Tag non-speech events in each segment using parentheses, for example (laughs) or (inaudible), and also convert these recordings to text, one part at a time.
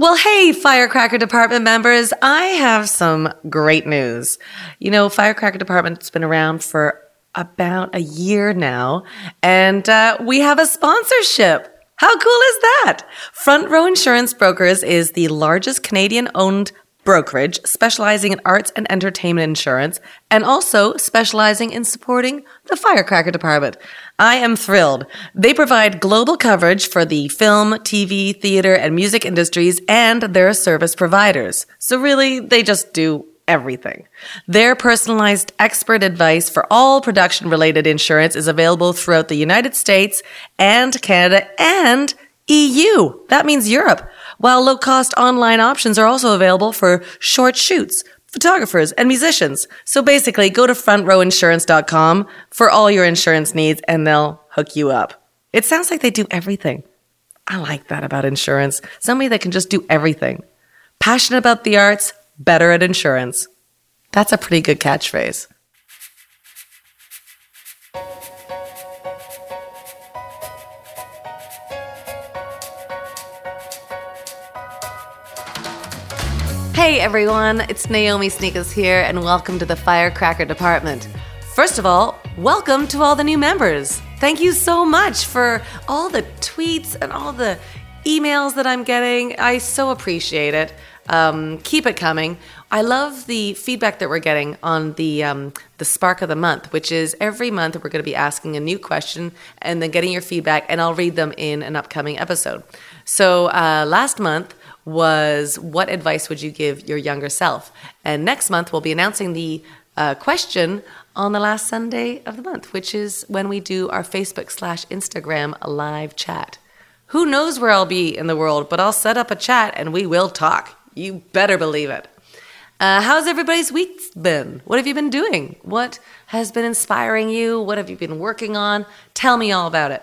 Well, hey, Firecracker Department members, I have some great news. You know, Firecracker Department's been around for about a year now, and uh, we have a sponsorship. How cool is that? Front Row Insurance Brokers is the largest Canadian owned brokerage specializing in arts and entertainment insurance and also specializing in supporting the firecracker department. I am thrilled. They provide global coverage for the film, TV, theater, and music industries and their service providers. So really, they just do everything. Their personalized expert advice for all production related insurance is available throughout the United States and Canada and EU. That means Europe. While low cost online options are also available for short shoots, photographers, and musicians. So basically, go to frontrowinsurance.com for all your insurance needs and they'll hook you up. It sounds like they do everything. I like that about insurance. Somebody that can just do everything. Passionate about the arts, better at insurance. That's a pretty good catchphrase. Hey everyone, it's Naomi Snieckus here, and welcome to the Firecracker Department. First of all, welcome to all the new members. Thank you so much for all the tweets and all the emails that I'm getting. I so appreciate it. Um, keep it coming. I love the feedback that we're getting on the um, the Spark of the Month, which is every month we're going to be asking a new question and then getting your feedback, and I'll read them in an upcoming episode. So uh, last month was what advice would you give your younger self? And next month, we'll be announcing the uh, question on the last Sunday of the month, which is when we do our Facebook slash Instagram live chat. Who knows where I'll be in the world, but I'll set up a chat and we will talk. You better believe it. Uh, how's everybody's week been? What have you been doing? What has been inspiring you? What have you been working on? Tell me all about it.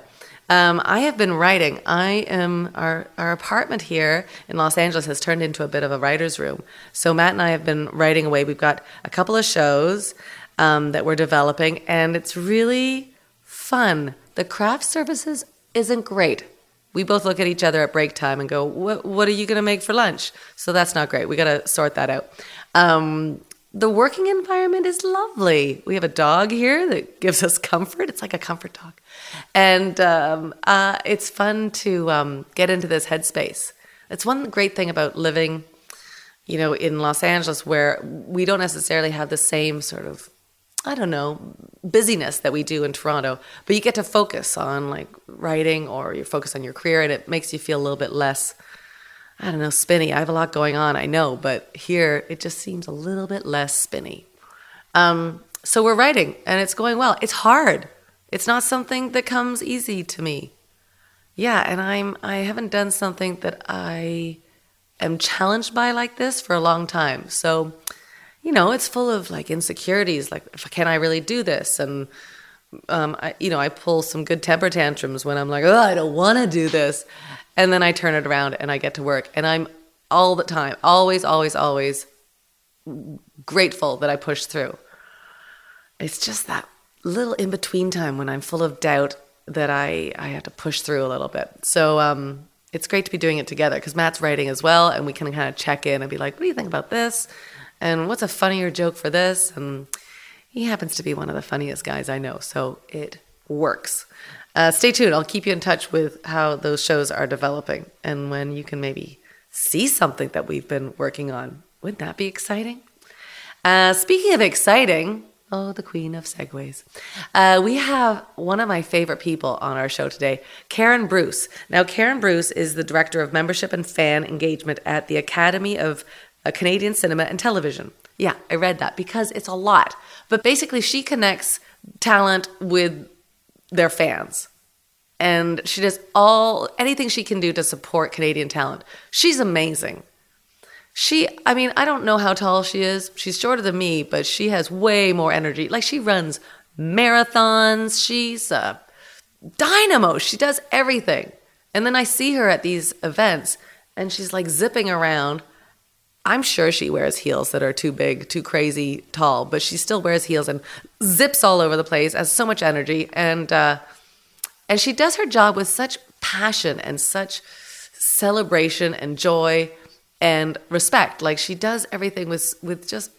Um, I have been writing. I am our our apartment here in Los Angeles has turned into a bit of a writer's room. So Matt and I have been writing away. We've got a couple of shows um, that we're developing, and it's really fun. The craft services isn't great. We both look at each other at break time and go, "What what are you going to make for lunch?" So that's not great. We got to sort that out. Um, the working environment is lovely. We have a dog here that gives us comfort. It's like a comfort dog. And um, uh, it's fun to um, get into this headspace. It's one great thing about living, you know, in Los Angeles where we don't necessarily have the same sort of, I don't know, busyness that we do in Toronto, but you get to focus on like writing or you focus on your career and it makes you feel a little bit less I don't know, spinny. I have a lot going on, I know, but here it just seems a little bit less spinny. Um, so we're writing and it's going well. It's hard. It's not something that comes easy to me. Yeah, and I'm I haven't done something that I am challenged by like this for a long time. So, you know, it's full of like insecurities, like can I really do this? And um, I, you know, I pull some good temper tantrums when I'm like, oh, I don't want to do this. And then I turn it around and I get to work. And I'm all the time, always, always, always grateful that I push through. It's just that little in between time when I'm full of doubt that I, I have to push through a little bit. So um, it's great to be doing it together because Matt's writing as well. And we can kind of check in and be like, what do you think about this? And what's a funnier joke for this? And he happens to be one of the funniest guys I know. So it works. Uh, stay tuned. I'll keep you in touch with how those shows are developing and when you can maybe see something that we've been working on. Wouldn't that be exciting? Uh, speaking of exciting, oh, the queen of segues, uh, we have one of my favorite people on our show today, Karen Bruce. Now, Karen Bruce is the director of membership and fan engagement at the Academy of uh, Canadian Cinema and Television. Yeah, I read that because it's a lot. But basically, she connects talent with their fans. And she does all anything she can do to support Canadian talent. She's amazing. She, I mean, I don't know how tall she is. She's shorter than me, but she has way more energy. Like she runs marathons. She's a dynamo. She does everything. And then I see her at these events and she's like zipping around. I'm sure she wears heels that are too big, too crazy tall, but she still wears heels and zips all over the place, has so much energy, and uh, and she does her job with such passion and such celebration and joy. and respect. Like she does everything with with just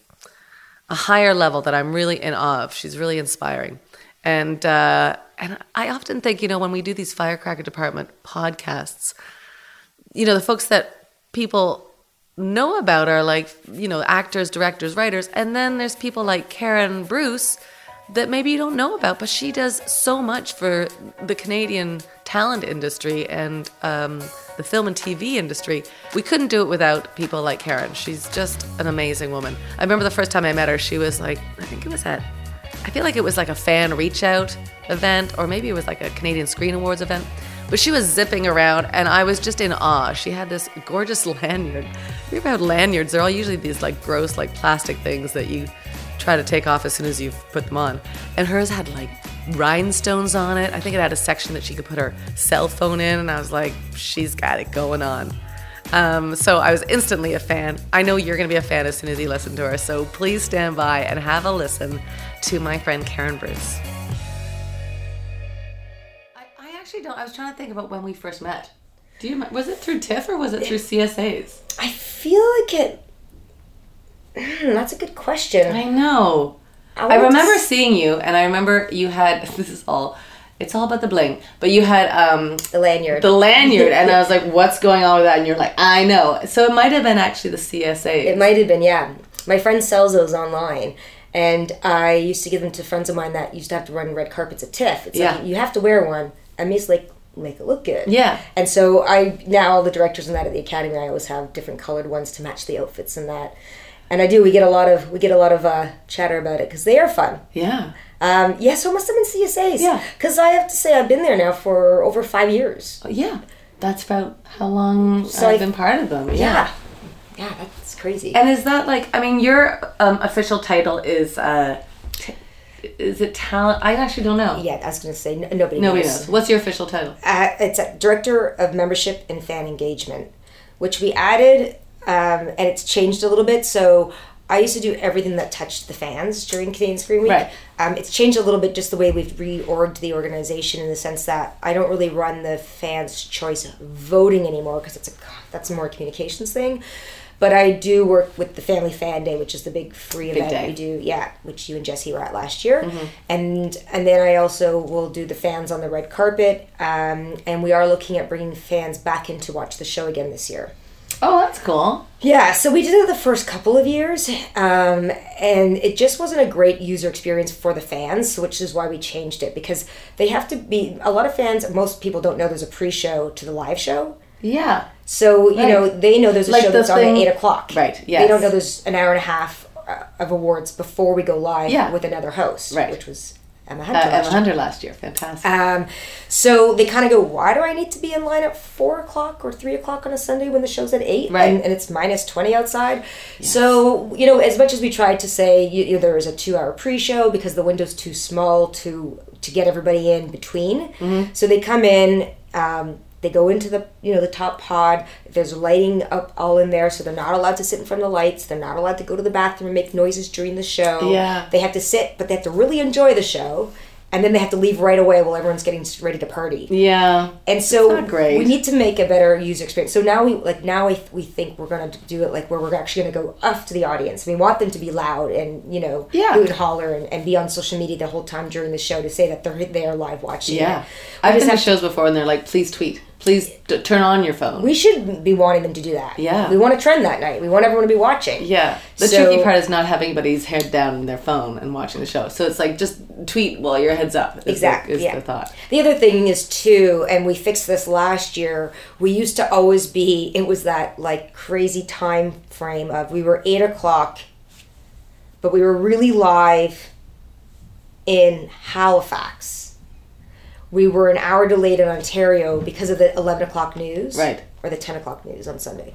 a higher level that I'm really in awe of. She's really inspiring. And uh, and I often think, you know, when we do these firecracker department podcasts, you know, the folks that people know about are like, you know, actors, directors, writers, and then there's people like Karen Bruce that maybe you don't know about, but she does so much for the Canadian talent industry and um, the film and TV industry. We couldn't do it without people like Karen. She's just an amazing woman. I remember the first time I met her, she was like, I think it was at, I feel like it was like a fan reach out event, or maybe it was like a Canadian Screen Awards event. But she was zipping around, and I was just in awe. She had this gorgeous (laughs) lanyard. You ever had lanyards? They're all usually these like gross, like plastic things that you try to take off as soon as you've put them on. And hers had like rhinestones on it. I think it had a section that she could put her cell phone in, and I was like, she's got it going on. Um, so I was instantly a fan. I know you're going to be a fan as soon as you listen to her. So please stand by and have a listen to my friend Karen Bruce. Actually don't. I was trying to think about when we first met. Do you? Was it through TIFF or was it through CSAs? I feel like it. Hmm, that's a good question. I know. I I, remember s- seeing you, and I remember you had. (laughs) This is all. It's all about the bling, but you had um, the lanyard. the lanyard, and I was like, (laughs) "What's going on with that?" And you're like, "I know." So it might have been actually the CSA. It might have been, yeah. My friend sells those online, and I used to give them to friends of mine that used to have to run red carpets at TIFF. It's Yeah. like you have to wear one, me's like make it look good. Yeah. And so I now all the directors and that at the academy, I always have different colored ones to match the outfits and that. And I do. We get a lot of we get a lot of uh, chatter about it because they are fun. yeah. Um, yeah, so it must have been CSAs. Yeah. Because I have to say I've been there now for over five years. Yeah. That's about how long So I've I- been part of them. Yeah. Yeah. Yeah, that's crazy. And is that like? I mean, your um, official title is. Uh, is it talent? I actually don't know. yeah, I was gonna say n- nobody, Nobody knows. knows. What's your official title? uh, it's a director of membership and fan engagement, which we added, um, and it's changed a little bit. So I used to do everything that touched the fans during Canadian Screen Week. Right. Um, it's changed a little bit just the way we've reorged the organization in the sense that I don't really run the fans' choice voting anymore because it's a that's more a communications thing. But I do work with the Family Fan Day, which is the big free event day. we do. Yeah, which you and Jesse were at last year, and and then I also will do the fans on the red carpet. Um, and we are looking at bringing fans back in to watch the show again this year. Oh, that's cool. Yeah, so we did it the first couple of years, um, and it just wasn't a great user experience for the fans, which is why we changed it because they have to be. A lot of fans, most people don't know there's a pre-show to the live show. Yeah. So you Right. know they know there's a Like show that's on at eight o'clock. Right, Yeah. They don't know there's an hour and a half uh, of awards before we go live Yeah. with another host, Right. which was Emma Uh, Hunter. last Emma year. Hunter last year. Fantastic. Um, so they kind of go, why do I need to be in line at four o'clock or three o'clock on a Sunday when the show's at eight Right. and, and it's minus 20 outside? So, you know, as much as we tried to say you, you know, there is a two hour pre show because the window's too small to, to get everybody in between. Mm-hmm. So they come in, um, they go into the you know the top pod. There's lighting up all in there, so they're not allowed to sit in front of the lights. They're not allowed to go to the bathroom and make noises during the show. Yeah. they have to sit, but they have to really enjoy the show, and then they have to leave right away while everyone's getting ready to party. yeah. And so we need to make a better user experience. So now we like now we, we think we're gonna do it like where we're actually gonna go up to the audience. We want them to be loud and you know Yeah. hoot and holler and, and be on social media the whole time during the show to say that they're they are live watching. Yeah. I've been just to shows before, and they're like, "Please tweet. Please d- turn on your phone." We should be wanting them to do that. Yeah. We want to trend that night. We want everyone to be watching. Yeah. The So- tricky part is not having anybody's head down in their phone and watching the show. So it's like just tweet while your head's up. Is the- Exactly. is yeah. the thought. The other thing is too, and we fixed this last year. We used to always be. It was that like crazy time frame of we were eight o'clock, but we were really live in Halifax. We were an hour delayed in Ontario because of the eleven o'clock news, Right. or the ten o'clock news on Sunday.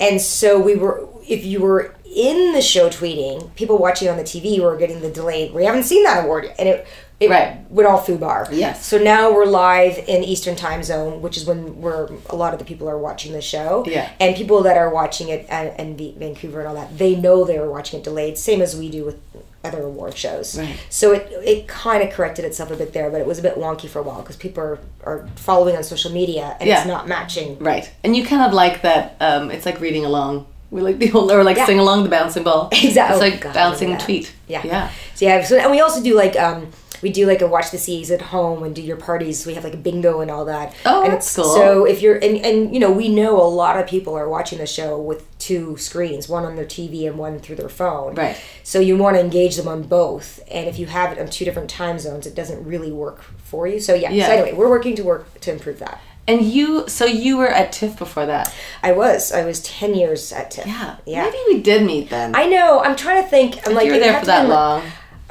And so we were. If you were in the show tweeting, people watching on the TV were getting the delayed. We haven't seen that award yet, and it. It Right. went all food bar. Yes. So now we're live in Eastern Time Zone, which is when we're a lot of the people are watching the show. Yeah. And people that are watching it and, Vancouver and all that, they know they were watching it delayed, same as we do with other award shows. Right. So it it kind of corrected itself a bit there, but it was a bit wonky for a while because people are, are following on social media and Yeah. it's not matching. Right. And you kind of like that. Um, it's like reading along. We like the whole, or like Yeah. sing along the bouncing ball. (laughs) Exactly. It's like God, bouncing tweet. Yeah. Yeah. So yeah, so and we also do like um we do like a watch the seas at home and do your parties. We have like a bingo and all that. Oh, and that's cool. So if you're and and you know we know a lot of people are watching the show with two screens, one on their TV and one through their phone. Right. So you want to engage them on both, and if you have it on two different time zones, it doesn't really work for you. So yeah. Yeah. So anyway, we're working to work to improve that. And you, so you were at TIFF before that. I was I was ten years at TIFF. Yeah. Yeah. Maybe we did meet then. I know. I'm trying to think. I'm like you were there for that been- long.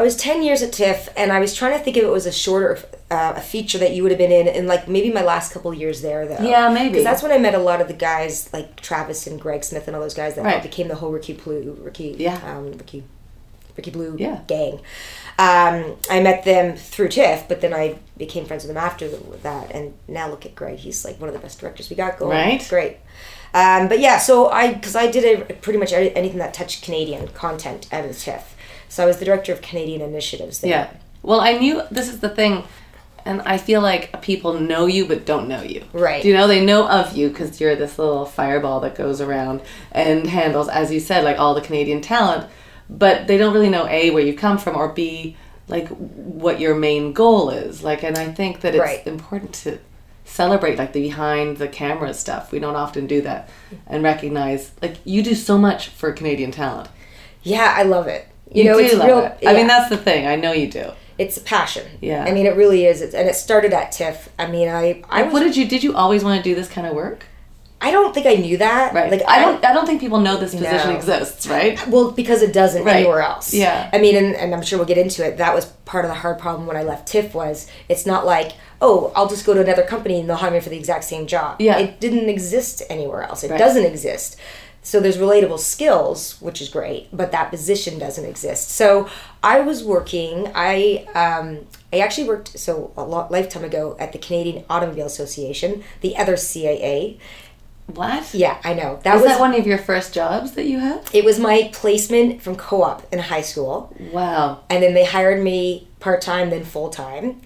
I was 10 years at TIFF, and I was trying to think if it was a shorter uh, a feature that you would have been in, in like maybe my last couple years there, though. Yeah, maybe. Because that's when I met a lot of the guys like Travis and Greg Smith and all those guys that Right. became the whole Ricky Blue, Ricky, Yeah. um, Ricky, Ricky Blue Yeah. gang. Um, I met them through TIFF, but then I became friends with them after that. And now look at Greg; he's like one of the best directors we got going. Right. Great. Um, but yeah, so I because I did a, pretty much anything that touched Canadian content out of TIFF. So I was the director of Canadian initiatives there. Yeah. Well, I knew this is the thing, and I feel like people know you but don't know you. Right. Do you know they know of you because you're this little fireball that goes around and handles, as you said, like all the Canadian talent, but they don't really know a where you come from or b like what your main goal is. Like, and I think that it's Right. important to celebrate like the behind the camera stuff. We don't often do that and recognize like you do so much for Canadian talent. Yeah, I love it. You, know, do it's love real. it. I yeah. mean, that's the thing. I know you do. it's a passion. Yeah. I mean, it really is. It's, and it started at TIFF. I mean, I I was, What did you did you always want to do this kind of work? I don't think I knew that. Right. Like I don't I don't think people know this position No. exists, right? Well, because it doesn't Right. anywhere else. Yeah. I mean, and, and I'm sure we'll get into it. That was part of the hard problem when I left TIFF was it's not like oh I'll just go to another company and they'll hire me for the exact same job. Yeah. It didn't exist anywhere else. It Right. doesn't exist. So there's relatable skills, which is great, but that position doesn't exist. So I was working. I um, I actually worked so a lot lifetime ago at the Canadian Automobile Association, the other CAA. What? Yeah, I know that Was was that one of your first jobs that you had? it was my placement from co-op in high school Wow. and then they hired me part-time then full-time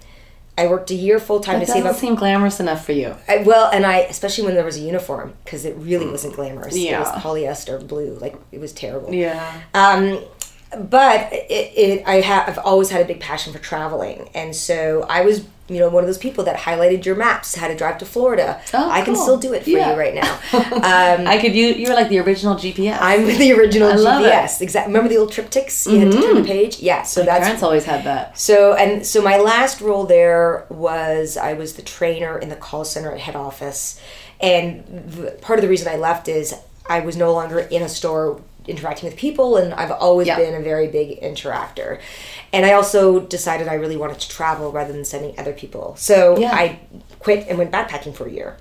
i worked a year full-time to save up. doesn't seem glamorous enough for you. I, well and i especially when there was a uniform because it really wasn't glamorous it was Yeah. polyester blue like it was terrible Yeah. um, but it, it I have I've always had a big passion for traveling, and so I was you know one of those people that highlighted your maps how to drive to Florida. Oh, I can cool. still do it for Yeah. you right now. (laughs) Um, I could you you were like the original GPS. I'm the original I love. GPS. Exactly. Remember the old TripTiks? You had to turn the page. Yeah. So My that's parents always had that. So and so my last role there was I was the trainer in the call center at head office, and the, part of the reason I left is I was no longer in a store interacting with people, and I've always Yeah. been a very big interactor. And I also decided I really wanted to travel rather than sending other people. So Yeah. I quit and went backpacking for a year.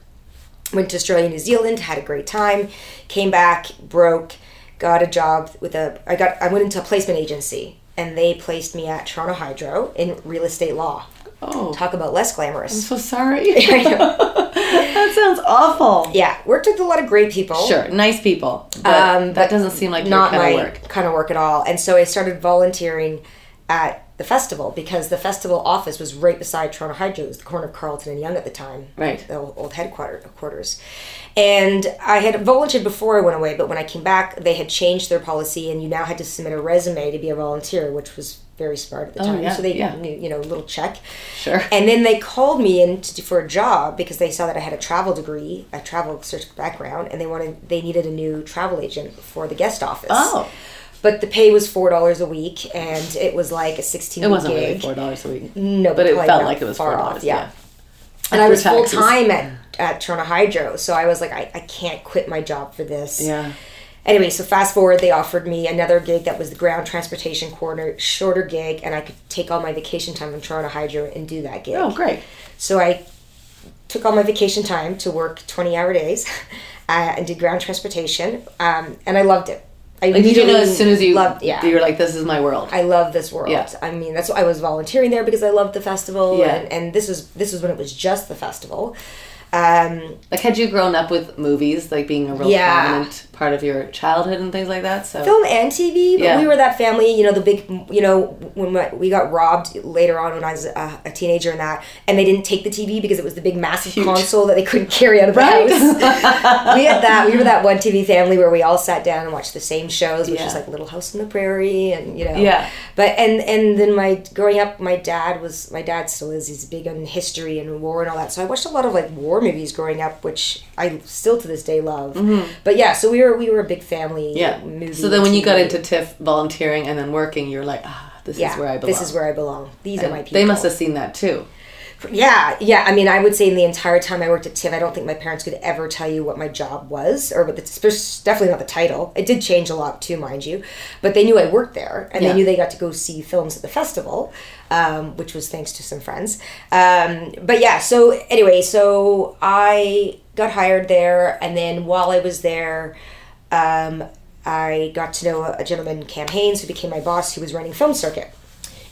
Went to Australia, New Zealand, had a great time, came back, broke, got a job with a I got I went into a placement agency and they placed me at Toronto Hydro in real estate law. Oh, Talk about less glamorous. I'm so sorry. (laughs) (laughs) That sounds awful. Yeah, worked with a lot of great people. Sure, nice people. But Um, that doesn't seem like not your my kind of work. kind of work at all. And so I started volunteering at the festival because the festival office was right beside Toronto Hydro. It was the corner of Carlton and Yonge at the time. Right. The old, old headquarters. Quarters. And I had volunteered before I went away, but when I came back, they had changed their policy, and you now had to submit a resume to be a volunteer, which was very smart at the Oh, time. yeah, so they yeah. knew, you know, a little check. Sure. And then they called me in to, for a job because they saw that I had a travel degree, a travel search background, and they wanted they needed a new travel agent for the guest office. Oh. But the pay was four dollars a week, and it was like a sixteen. It wasn't gig. really four dollars a week. No, but it felt like it was far four off, dollars. yeah. Yeah. And I was full time at at Toronto Hydro, so I was like, I, I can't quit my job for this. Yeah. Anyway, so fast forward, they offered me another gig that was the ground transportation coordinator, shorter gig, and I could take all my vacation time from Toronto Hydro and do that gig. Oh, great. So I took all my vacation time to work 20 hour days (laughs) uh, and did ground transportation. Um, and I loved it. I Like, did you know as soon as you loved, yeah. you were like, this is my world? I love this world. Yeah. I mean, that's why I was volunteering there because I loved the festival, Yeah. and, and this was this was when it was just the festival. Um, Like, had you grown up with movies, like being a real Yeah. prominent part of your childhood and things like that? So film and TV, but Yeah. we were that family, you know, the big, you know, when we got robbed later on when I was a, a teenager and that, and they didn't take the TV because it was the big massive Huge. console that they couldn't carry out of the Right. house. (laughs) we had that. We were that one TV family where we all sat down and watched the same shows, which Yeah. was like Little House on the Prairie and, you know. Yeah. But, and, and then my, growing up, my dad was, my dad still is, he's big on history and war and all that. So I watched a lot of like war movies growing up, which I still to this day love. But yeah, so we were, we were a big family. Mm-hmm. yeah. Movie So then, when you got into TIFF volunteering and then working, you're like, ah, this yeah, is where I belong. This is where I belong. These are my people. They must have seen that too. Yeah, yeah. I mean, I would say in the entire time I worked at TIFF, I don't think my parents could ever tell you what my job was, or what the, there's definitely not the title. It did change a lot too, mind you, but they knew I worked there, and Yeah. they knew they got to go see films at the festival, um, which was thanks to some friends. Um, but yeah, so anyway, so I got hired there, and then while I was there. Um, I got to know a, gentleman, Cam Haynes, who became my boss, who was running Film Circuit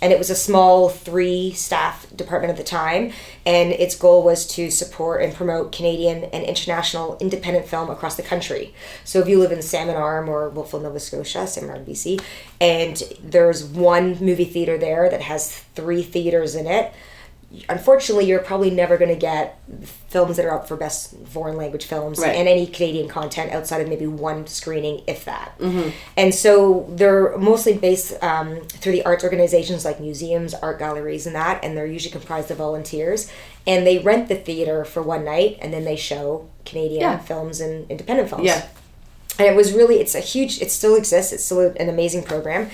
and it was a small three staff department at the time and its goal was to support and promote canadian and international independent film across the country. So if you live in salmon arm or wolfville nova scotia salmon arm bc and there's one movie theater there that has three theaters in it unfortunately you're probably never going to get films that are up for best foreign language films Right. and any canadian content outside of maybe one screening if that and so they're mostly based um, through the arts organizations like museums art galleries and that and they're usually comprised of volunteers and they rent the theater for one night and then they show canadian Yeah. films and independent films Yeah. and it was really it's a huge it still exists it's still an amazing program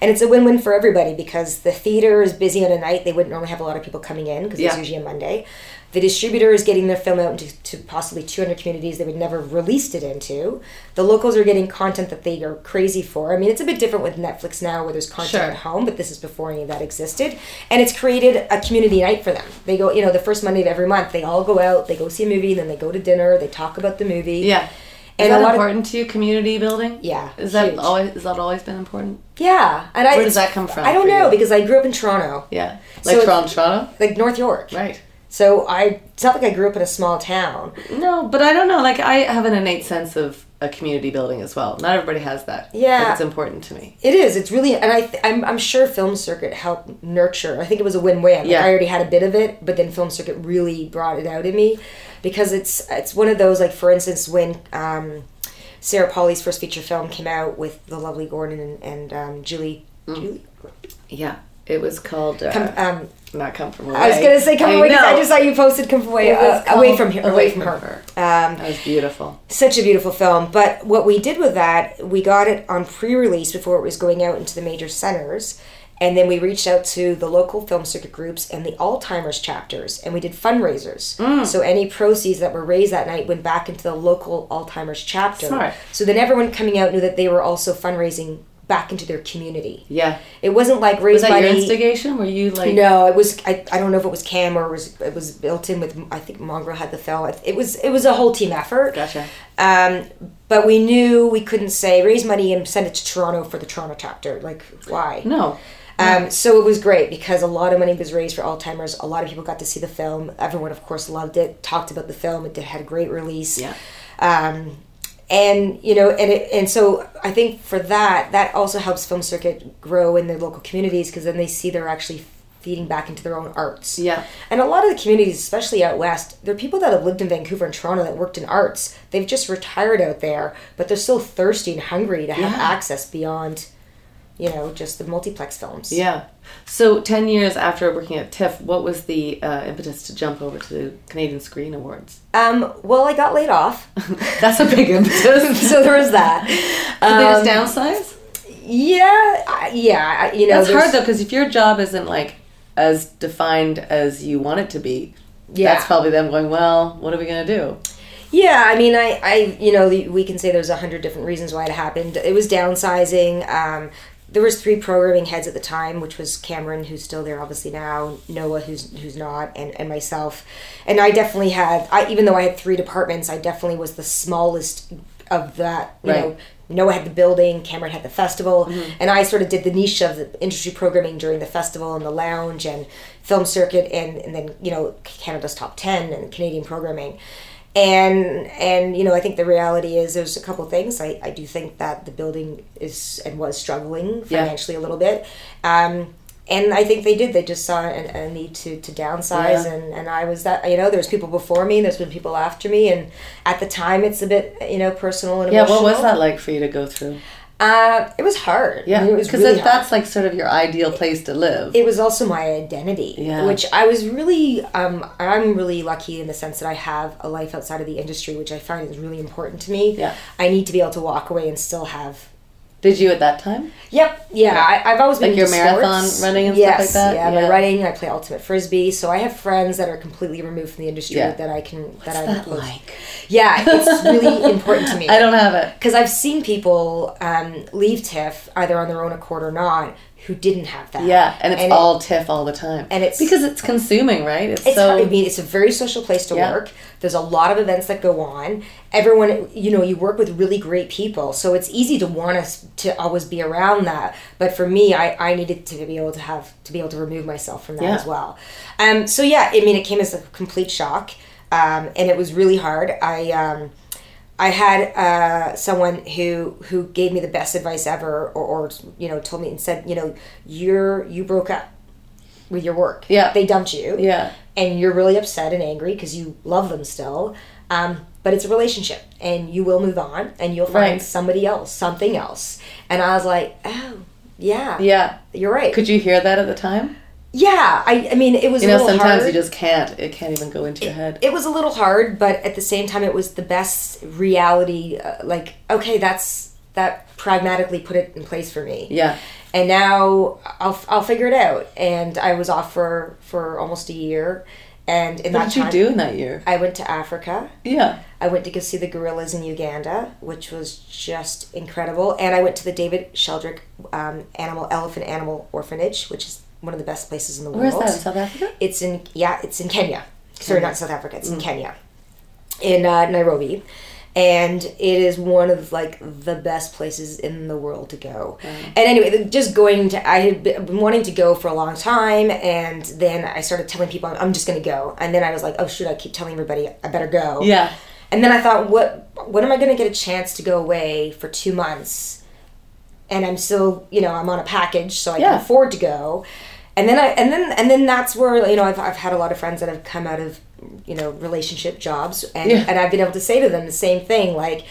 and it's a win-win for everybody because the theater is busy on a night. They wouldn't normally have a lot of people coming in because Yeah. it's usually a monday. The distributor is getting their film out into to possibly 200 communities they would never released it into. The locals are getting content that they are crazy for. I mean it's a bit different with netflix now where there's content Sure. at home but this is before any of that existed. And it's created a community night for them. They go you know the first monday of every month they all go out they go see a movie then they go to dinner they talk about the movie. Yeah. Is And that lot of- important to you? Community building. Yeah, Is that huge. always? Has that always been important? Yeah, and I, Where does that come from I don't know you? because I grew up in Toronto, Yeah. Like it's- Toronto, Toronto. like North York. Right. So I, it's not like I grew up in a small town. No, but I don't know. Like I have an innate sense of a community building as well. Not everybody has that. Yeah. But it's important to me. It is. It's really, and I, th- I'm, I'm sure Film Circuit helped nurture. I think it was a win-win. Like Yeah. I already had a bit of it, but then Film Circuit really brought it out in me, because it's, it's one of those like, for instance, when um, Sarah Polley's first feature film came out with the lovely Gordon and, and um, Julie. Mm. Julie? Yeah. It was called. Uh, Come, um, not come from away. I was gonna say come away. 'cause I just saw you posted come away, uh, away from here, away from her. Um, That was beautiful. such a beautiful film. But what we did with that, we got it on pre-release before it was going out into the major centers, and then we reached out to the local film circuit groups and the Alzheimer's chapters, and we did fundraisers. Mm. So any proceeds that were raised that night went back into the local Alzheimer's chapter. Smart. So then everyone coming out knew that they were also fundraising back into their community. Yeah. It wasn't like raised Was that money. your instigation? Were you like? No, it was. I, I don't know if it was Cam or it was it was built in with. I think Mongrel had the film. It was it was a whole team effort. Gotcha. Um, but we knew we couldn't say raise money and send it to Toronto for the Toronto chapter. Like why? No. Um, so it was great because a lot of money was raised for Alzheimer's. A lot of people got to see the film. Everyone, of course, loved it. Talked about the film. It did, had a great release. Yeah. Um, and you know, and it, and so I think for that, that also helps film circuit grow in their local communities because then they see they're actually feeding back into their own arts. Yeah. And a lot of the communities, especially out west, they're people that have lived in Vancouver and Toronto that worked in arts. They've just retired out there, but they're still thirsty and hungry to have Yeah. access beyond, you know, just the multiplex films. Yeah. So ten years after working at TIFF, what was the uh, impetus to jump over to the Canadian Screen Awards? Um. Well, I got laid off, (laughs) That's a big impetus. (laughs) so there was that. Did they Um, just downsize? Yeah. I- Yeah. I- You know, That's hard though, because if your job isn't like as defined as you want it to be, Yeah. that's probably them going, well, what are we gonna do? Yeah, I mean, I, I, you know, we can say there's a hundred different reasons why it happened. It was downsizing. Um, there was three programming heads at the time, which was Cameron, who's still there obviously now, Noah, who's who's not, and, and myself. And I definitely had, I even though I had three departments, I definitely was the smallest of that. You Right. know, Noah had the building, Cameron had the festival, Mm-hmm. and I sort of did the niche of the industry programming during the festival and the lounge and film circuit, and and then you know Canada's top ten and Canadian programming. And and you know I think the reality is there's a couple things I, I do think that the building is and was struggling Yeah. financially a little bit, um, and I think they did they just saw a, a need to, to downsize Yeah. and, and I was that you know there's people before me there's been people after me and at the time it's a bit you know personal and Yeah, emotional. what was that like for you to go through? Uh, it was hard. Yeah, I mean, it was because really hard. that's like sort of your ideal place to live. it was also my identity, Yeah. which I was really, um, I'm really lucky in the sense that I have a life outside of the industry, which I find is really important to me. Yeah. I need to be able to walk away and still have. Did you at that time? Yep. Yeah. I, I've always been Like your into marathon sports. running and stuff yes, like that? Yeah, Yeah. my running. I play ultimate frisbee, so I have friends that are completely removed from the industry Yeah. that I can that What's I'm that close- like? Yeah, it's (laughs) really important to me. I don't have it. because I've seen people um, leave TIFF either on their own accord or not who didn't have that. Yeah, and it's it- all tiff all the time. and it's- because it's consuming, right? It's, It's so hard. I mean, it's a very social place to Yeah. work. There's a lot of events that go on. Everyone, you know, you work with really great people, so it's easy to want us to always be around that. But for me, I, I needed to be able to have to be able to remove myself from that Yeah. as well. Um, so yeah, I mean, it came as a complete shock, um, and it was really hard. I um, I had uh, someone who who gave me the best advice ever, or, or you know, told me and said, you know, you're you broke up with your work. Yeah. they dumped you yeah, and you're really upset and angry because you love them still. Um, but it's a relationship, and you will move on, and you'll find Right. somebody else, something else. And I was like, oh, yeah, yeah. you're right. Could you hear that at the time? Yeah, I, I mean, it was You a know, little sometimes hard. you just can't. It can't even go into your head. It was a little hard, but at the same time, it was the best reality. Uh, like, okay, that's that pragmatically put it in place for me. Yeah, and now I'll, I'll figure it out. And I was off for for almost a year, and in what that did you do in that year? I went to Africa. Yeah, I went to go see the gorillas in Uganda, which was just incredible. And I went to the David Sheldrick um, Animal Elephant Animal Orphanage, which is one of the best places in the world. that South Africa? It's in yeah, it's in Kenya. Sorry, not mm. South Africa. It's in mm. Kenya, in uh, Nairobi, and it is one of like the best places in the world to go. Mm. And anyway, just going to I had been been wanting to go for a long time, and then I started telling people I'm just going to go, and then I was like, oh shoot, I keep telling everybody I better go. Yeah, And then I thought, what when am I going to get a chance to go away for two months? And I'm still, you know, I'm on a package, so I Yeah. can afford to go. And then I and then and then that's where you know I've, I've had a lot of friends that have come out of you know relationship jobs and Yeah. and I've been able to say to them the same thing like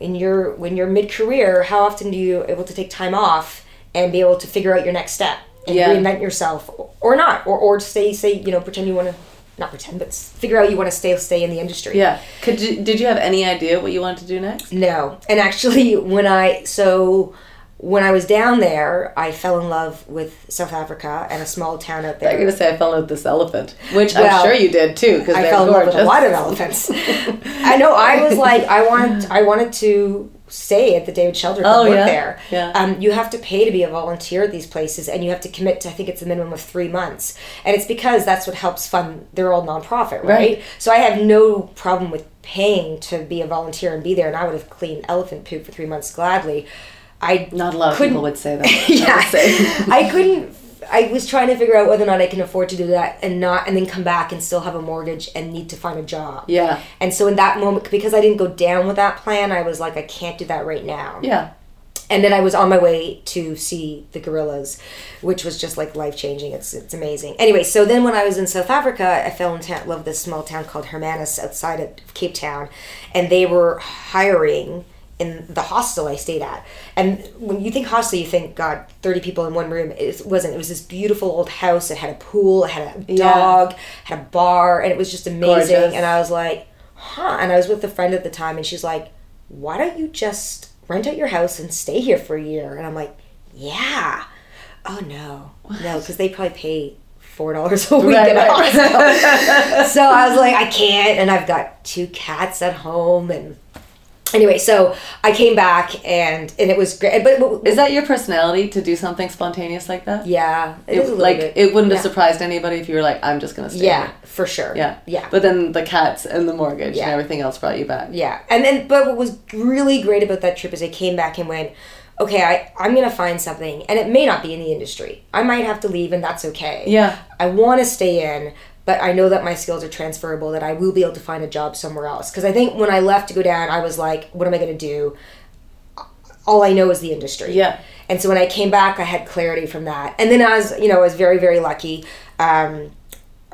in your when you're mid career how often do you able to take time off and be able to figure out your next step and Yeah. reinvent yourself or not or or stay say you know pretend you want to not pretend but figure out you want to stay stay in the industry yeah. Could you, did you have any idea what you wanted to do next? no. And actually, (laughs) when I so when I was down there, I fell in love with South Africa and a small town out there. I'm gonna say I fell in love with this elephant, which Well, I'm sure you did too, because I fell in love with a lot of elephants. (laughs) I know. I was like, I wanted, I wanted to stay at the David Sheldrick Oh, work yeah? there. Yeah. Um, you have to pay to be a volunteer at these places, and you have to commit to. I think it's a minimum of three months, and it's because that's what helps fund. They're all nonprofit, right? Right. So I have no problem with paying to be a volunteer and be there, and I would have cleaned elephant poop for three months gladly. I Not a lot of people would say that. (laughs) I yeah, say. (laughs) I couldn't. I was trying to figure out whether or not I can afford to do that and not, and then come back and still have a mortgage and need to find a job. Yeah, And so in that moment, because I didn't go down with that plan, I was like, I can't do that right now. yeah. And then I was on my way to see the gorillas, which was just like life changing. It's it's amazing. Anyway, so then when I was in South Africa, I fell in love with this small town called Hermanus outside of Cape Town, and they were hiring in the hostel I stayed at. And when you think hostel, you think God, thirty people in one room. It wasn't. It was this beautiful old house. It had a pool. It had a Yeah. dog. Had a bar, and it was just amazing. Gorgeous. And I was like, huh. And I was with a friend at the time, and she's like, why don't you just rent out your house and stay here for a year? And I'm like, yeah. Oh no, no, because they probably pay four dollars (laughs) a week Right, right. (laughs) so I was like, I can't, and I've got two cats at home, and anyway, so I came back and and it was great. But, but Is that your personality to do something spontaneous like that? yeah, it It- is a little like bit. it wouldn't have surprised anybody if you were like, I'm just gonna stay. Yeah, here." for sure. Yeah. yeah. But then the cats and the mortgage Yeah. and everything else brought you back. Yeah, and then but what was really great about that trip is I came back and went, okay, I I'm gonna find something, and it may not be in the industry. I might have to leave, and that's okay. Yeah. I want to stay in, but I know that my skills are transferable. That I will be able to find a job somewhere else. Because I think when I left to go down, I was like, what am I gonna do? All I know is the industry. Yeah. And so when I came back, I had clarity from that. And then as you know, I was very very lucky. Um,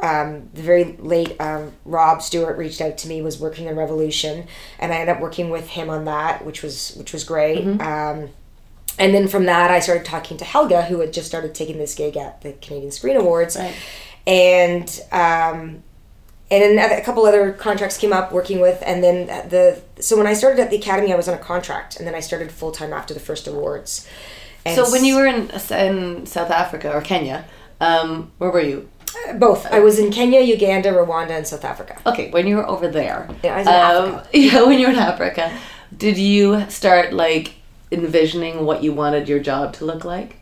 um, the very late um, Rob Stewart reached out to me, was working on Revolution, and I ended up working with him on that, which was which was great. Mm-hmm. Um, and then from that, I started talking to Helga, who had just started taking this gig at the Canadian Screen Awards, Right. And um, and then a couple other contracts came up working with, and then the so when I started at the Academy, I was on a contract, and then I started full time after the first awards. And So when you were in in South Africa or Kenya, um, where were you? both, I was in Kenya, Uganda, Rwanda, and South Africa. Okay, when you were over there. Yeah, I was in Africa. (laughs) Yeah, when you were in Africa, did you start like envisioning what you wanted your job to look like?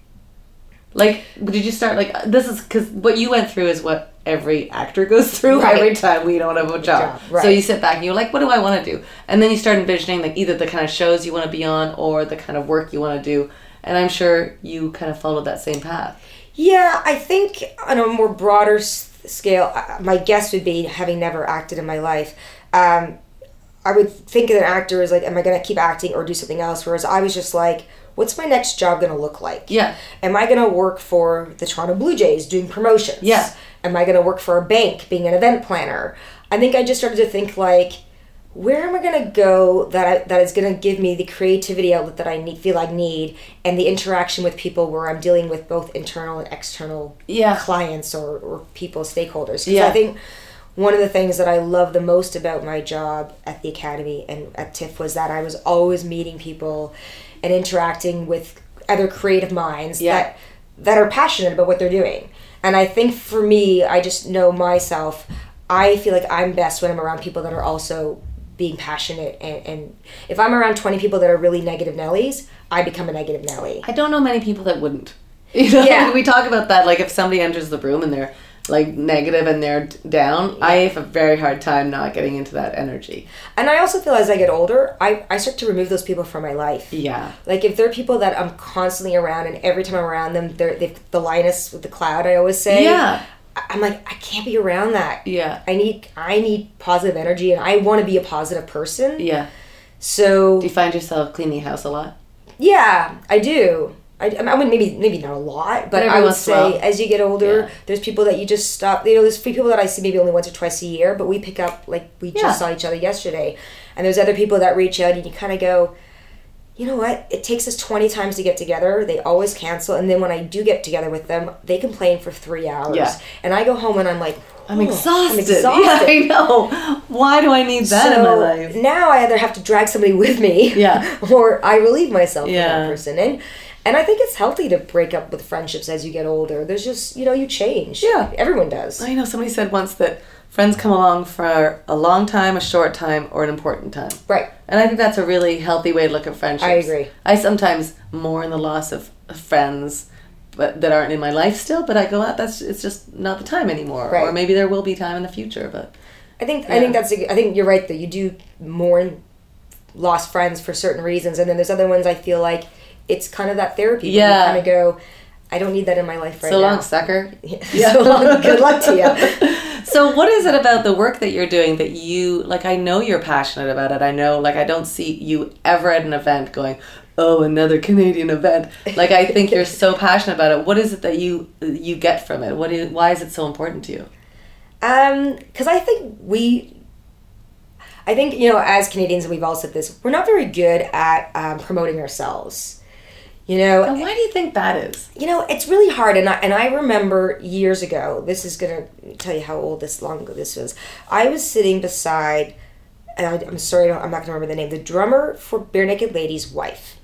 Like, did you start like this is because what you went through is what every actor goes (laughs) through Right. every time we don't have a job. right. So you sit back and you're like, what do I want to do? And then you start envisioning like either the kind of shows you want to be on or the kind of work you want to do. And I'm sure you kind of followed that same path. Yeah, I think on a more broader scale, my guess would be having never acted in my life. Um, I would think of an actor as like, am I going to keep acting or do something else? Whereas I was just like, what's my next job going to look like? Yeah. Am I going to work for the Toronto Blue Jays doing promotions? Yeah. Am I going to work for a bank being an event planner? I think I just started to think like, where am I going to go that I, that is going to give me the creativity outlet that I need, feel I need, and the interaction with people where I'm dealing with both internal and external Yeah. clients or, or people, stakeholders. Yeah. I think one of the things that I love the most about my job at the academy and at TIFF was that I was always meeting people and interacting with other creative minds Yeah. that that are passionate about what they're doing. And I think for me, I just know myself. I feel like I'm best when I'm around people that are also being passionate and, and if I'm around 20 people that are really negative Nellies, I become a negative Nelly. I don't know many people that wouldn't. (laughs) You know, Yeah. we talk about that. Like if somebody enters the room and they're like negative and they're down, I have a very hard time not getting into that energy. And I also feel as I get older, I, I start to remove those people from my life. Yeah. Like if there are people that I'm constantly around, and every time I'm around them, they're they've the lioness with the cloud. I always say, Yeah. I'm like I can't be around that. Yeah. I need I need positive energy, and I want to be a positive person. Yeah. So Do you find yourself cleaning house a lot? yeah, I do. I, I mean, maybe maybe not a lot, but But I would once in a say while. as you get older, Yeah. there's people that you just stop. You know, there's few people that I see maybe only once or twice a year, but we pick up like we Yeah. just saw each other yesterday, and there's other people that reach out, and you kind of go, you know what? It takes us 20 times to get together. They always cancel, and then when I do get together with them, they complain for three hours, Yeah. and I go home and I'm like, I'm "Oh, exhausted. I'm (laughs) exhausted. Yeah, I know. Why do I need that in my So life? now I either have to drag somebody (laughs) with me, Yeah. or I relieve myself from Yeah. that person. And and I think it's healthy to break up with friendships as you get older. There's just you know you change. Yeah. everyone does. I know somebody said once that friends come along for a long time, a short time, or an important time. Right. And I think that's a really healthy way to look at friendships. I agree. I sometimes mourn the loss of friends but that aren't in my life still, but I go out that's it's just not the time anymore. Right. Or maybe there will be time in the future, but I think I think that's a, I think you're right that You do mourn lost friends for certain reasons, and then there's other ones I feel like it's kind of that therapy. Yeah. you kind of go. I don't need that in my life right so now. long, sucker. (laughs) Yeah. so long. (laughs) Good luck to you. (laughs) so what is it about the work that you're doing that you like i know you're passionate about it i know like i don't see you ever at an event going oh another canadian event like i think you're so passionate about it what is it that you you get from it what is why is it so important to you Um, because I think we, I think you know, as Canadians, and we've all said this, we're not very good at um, promoting ourselves. You know, and why do you think that is you know, it's really hard. And I and I remember years ago. This is gonna tell you how old this long ago this was. I was sitting beside, and I, I'm sorry, I'm not gonna remember the name. The drummer for Barenaked Ladies' wife.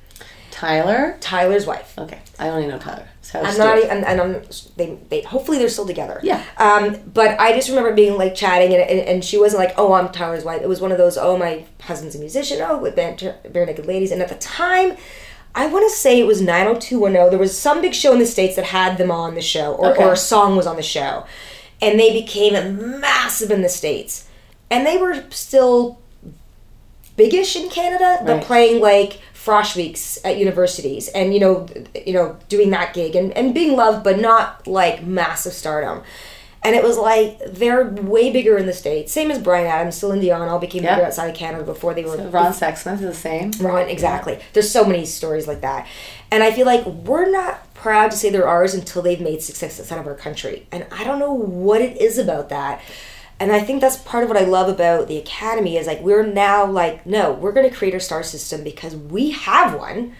Tyler? Tyler's wife. Okay, I only know Tyler. I'm not, and, and I'm, they, they, hopefully they're still together. Yeah. Um, but I just remember being like chatting, and, and, and she wasn't like, oh, I'm Tyler's wife. It was one of those, oh, my husband's a musician. Oh, with Bare Naked Ladies. And at the time, I want to say it was 90210. There was some big show in the States that had them on the show, or, Okay. or a song was on the show. And they became massive in the States. And they were still biggish in Canada, but Right. playing like frosh weeks at universities and you know you know doing that gig and, and being loved but not like massive stardom. And it was like they're way bigger in the States. Same as Bryan Adams, Celine Dion all became Yeah. bigger outside of Canada before they were Ron Sexsmith is the same. Ron, exactly. There's so many stories like that. And I feel like we're not proud to say they're ours until they've made success outside of our country. And I don't know what it is about that. And I think that's part of what I love about the Academy is like we're now like, no, we're gonna create our star system because we have one.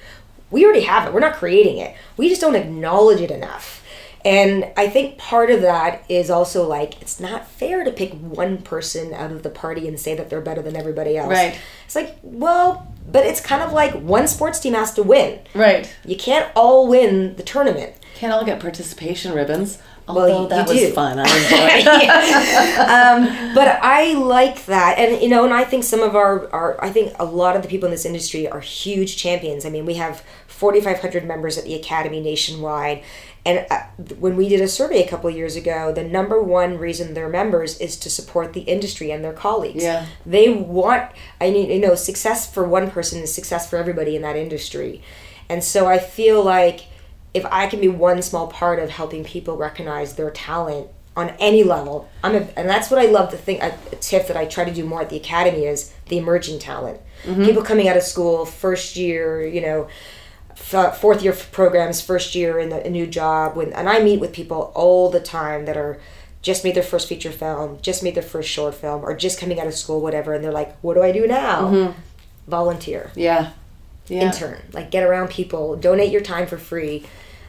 We already have it. We're not creating it. We just don't acknowledge it enough. And I think part of that is also like it's not fair to pick one person out of the party and say that they're better than everybody else. Right. It's like, well, but it's kind of like one sports team has to win. Right. You can't all win the tournament. Can't all get participation ribbons. Well, Although you- that you was do. fun. I (laughs) enjoyed it. (laughs) um, but I like that, and you know, and I think some of our, our, I think a lot of the people in this industry are huge champions. I mean, we have 4,500 members at the Academy nationwide, and uh, when we did a survey a couple of years ago, the number one reason they're members is to support the industry and their colleagues. Yeah. They want, I mean, you know, success for one person is success for everybody in that industry, and so I feel like if I can be one small part of helping people recognize their talent on any level, I'm a, and that's what I love to think. A, a tip that I try to do more at the academy is the emerging talent. People coming out of school, first year, you know, f- fourth year programs, first year in the, a new job. When and I meet with people all the time that are just made their first feature film, just made their first short film, or just coming out of school, whatever, and they're like, "What do I do now?" Volunteer yeah. Yeah. intern like get around people donate your time for free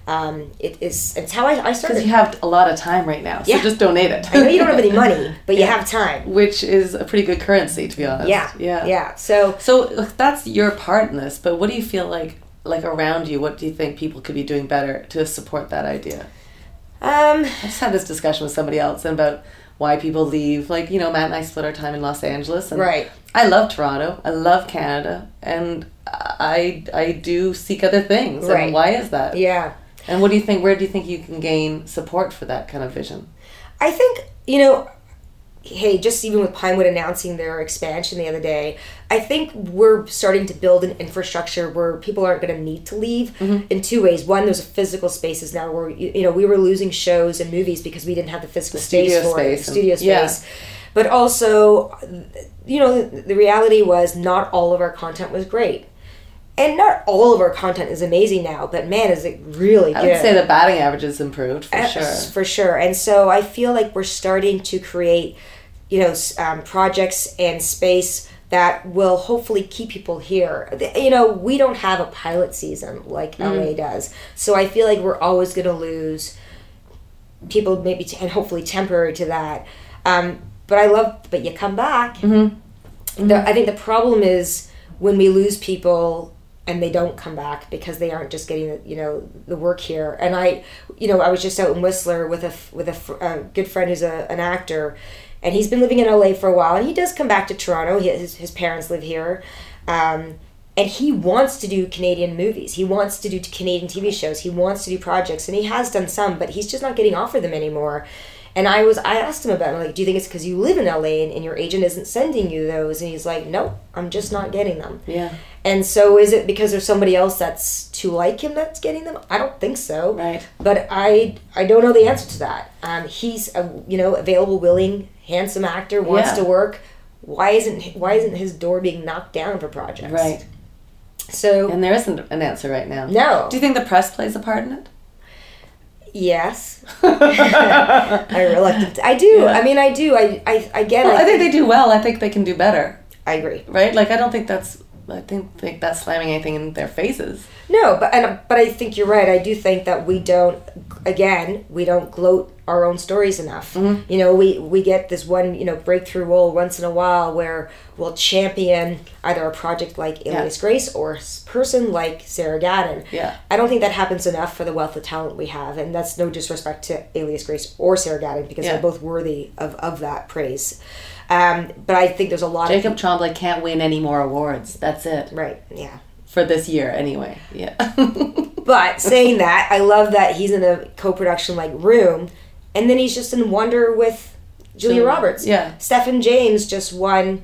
um, it is it's how i, I started. Because you have a lot of time right now, so Yeah. just donate it. i know you don't have any (laughs) money but you have time Which is a pretty good currency, to be honest. yeah Yeah. yeah so So that's your part in this, but what do you feel like, like around you? What do you think people could be doing better to support that idea? um I just had this discussion with somebody else about why people leave. Like, you know, Matt and I split our time in Los Angeles. And Right. I love Toronto. I love Canada. And I, I do seek other things. Right. And why is that? yeah And what do you think, where do you think you can gain support for that kind of vision? i think you know hey just even with pinewood announcing their expansion the other day i think we're starting to build an infrastructure where people aren't going to need to leave Mm-hmm. in two ways one there's physical spaces now where you, you know we were losing shows and movies because we didn't have the physical space studio for it space and- studio yeah. space but also you know the, the reality was not all of our content was great and not all of our content is amazing now but man is it really I good would say the batting average has improved for uh, sure. For sure. And so I feel like we're starting to create, you know, um, projects and space that will hopefully keep people here. You know, we don't have a pilot season like Mm. LA does. So I feel like we're always going to lose people, maybe, t- and hopefully temporary to that. Um, but I love, but you come back. Mm-hmm. The, I think the problem is when we lose people and they don't come back because they aren't just getting the, you know the work here. And I, you know, I was just out in Whistler with a with a, a good friend who's a, an actor, and he's been living in LA for a while, and he does come back to Toronto. He, his his parents live here. Um, and he wants to do Canadian movies. He wants to do Canadian TV shows. He wants to do projects, and he has done some, but he's just not getting offered them anymore. And I was, I asked him about, it, like, do you think it's because you live in LA and, and your agent isn't sending you those? And he's like, no, I'm just not getting them. Yeah. And so, is it because there's somebody else that's too like him that's getting them? I don't think so. Right. But I, I don't know the answer to that. Um, he's a, you know, available, willing, handsome actor, wants Yeah. to work. Why isn't why isn't his door being knocked down for projects? Right. So And there isn't an answer right now. no. Do you think the press plays a part in it? Yes. (laughs) (laughs) I reluctant. I do. Yeah. I mean, I do. I, I again. Well, I, I think they do well. I think they can do better. I agree. Right? Like I don't think that's I think think that's slamming anything in their faces. No, but and but I think you're right. I do think that we don't. Again, we don't gloat our own stories enough. Mm-hmm. You know, we we get this one you know breakthrough role once in a while where we'll champion either a project like Alias Grace or a person like Sarah Gadon. Yeah. I don't think that happens enough for the wealth of talent we have, and that's no disrespect to Alias Grace or Sarah Gadon because Yeah. they're both worthy of of that praise. Um, but I think there's a lot Jacob of Tremblay can't win any more awards. That's it right, yeah. for this year, anyway. Yeah. (laughs) But saying that, I love that he's in a co-production like room, and then he's just in Wonder with Julia Julia- Roberts. yeah. Stephan James just won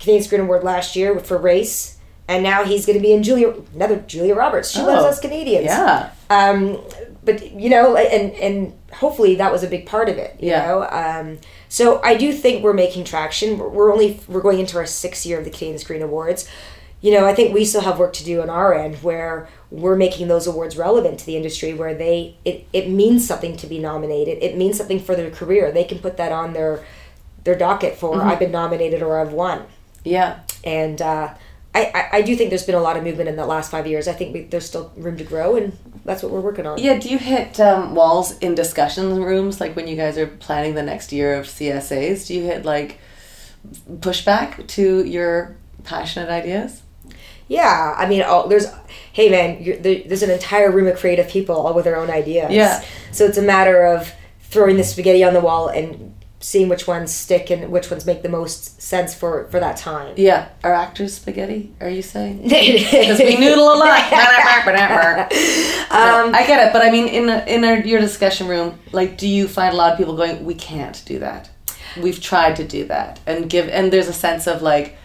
Canadian Screen Award last year for Race, and now he's going to be in Julia another Julia Roberts. She loves Oh, us Canadians. yeah. Um, but you know, and and hopefully that was a big part of it. You Yeah. know. Um, so I do think we're making traction. We're- We're only we're going into our sixth year of the Canadian Screen Awards. You know, I think we still have work to do on our end where we're making those awards relevant to the industry where they it, it means something to be nominated. It means something for their career. They can put that on their their docket for Mm-hmm. I've been nominated or I've won Yeah. and uh, I, I, do think there's been a lot of movement in the last five years. I think we, there's still room to grow, and that's what we're working on. Yeah, do you hit um, walls in discussion rooms like when you guys are planning the next year of CSAs? Do you hit like pushback to your passionate ideas? Yeah, I mean, all, there's, hey man, you're, there, there's an entire room of creative people all with their own ideas. Yeah. So it's a matter of throwing the spaghetti on the wall and seeing which ones stick and which ones make the most sense for for that time. Yeah, are actors spaghetti? Are you saying? (laughs) Because we noodle a lot. (laughs) Um, I get it, but I mean, in a, in a, your discussion room, like, do you find a lot of people going, "We can't do that. We've tried to do that," and give, and there's a sense of like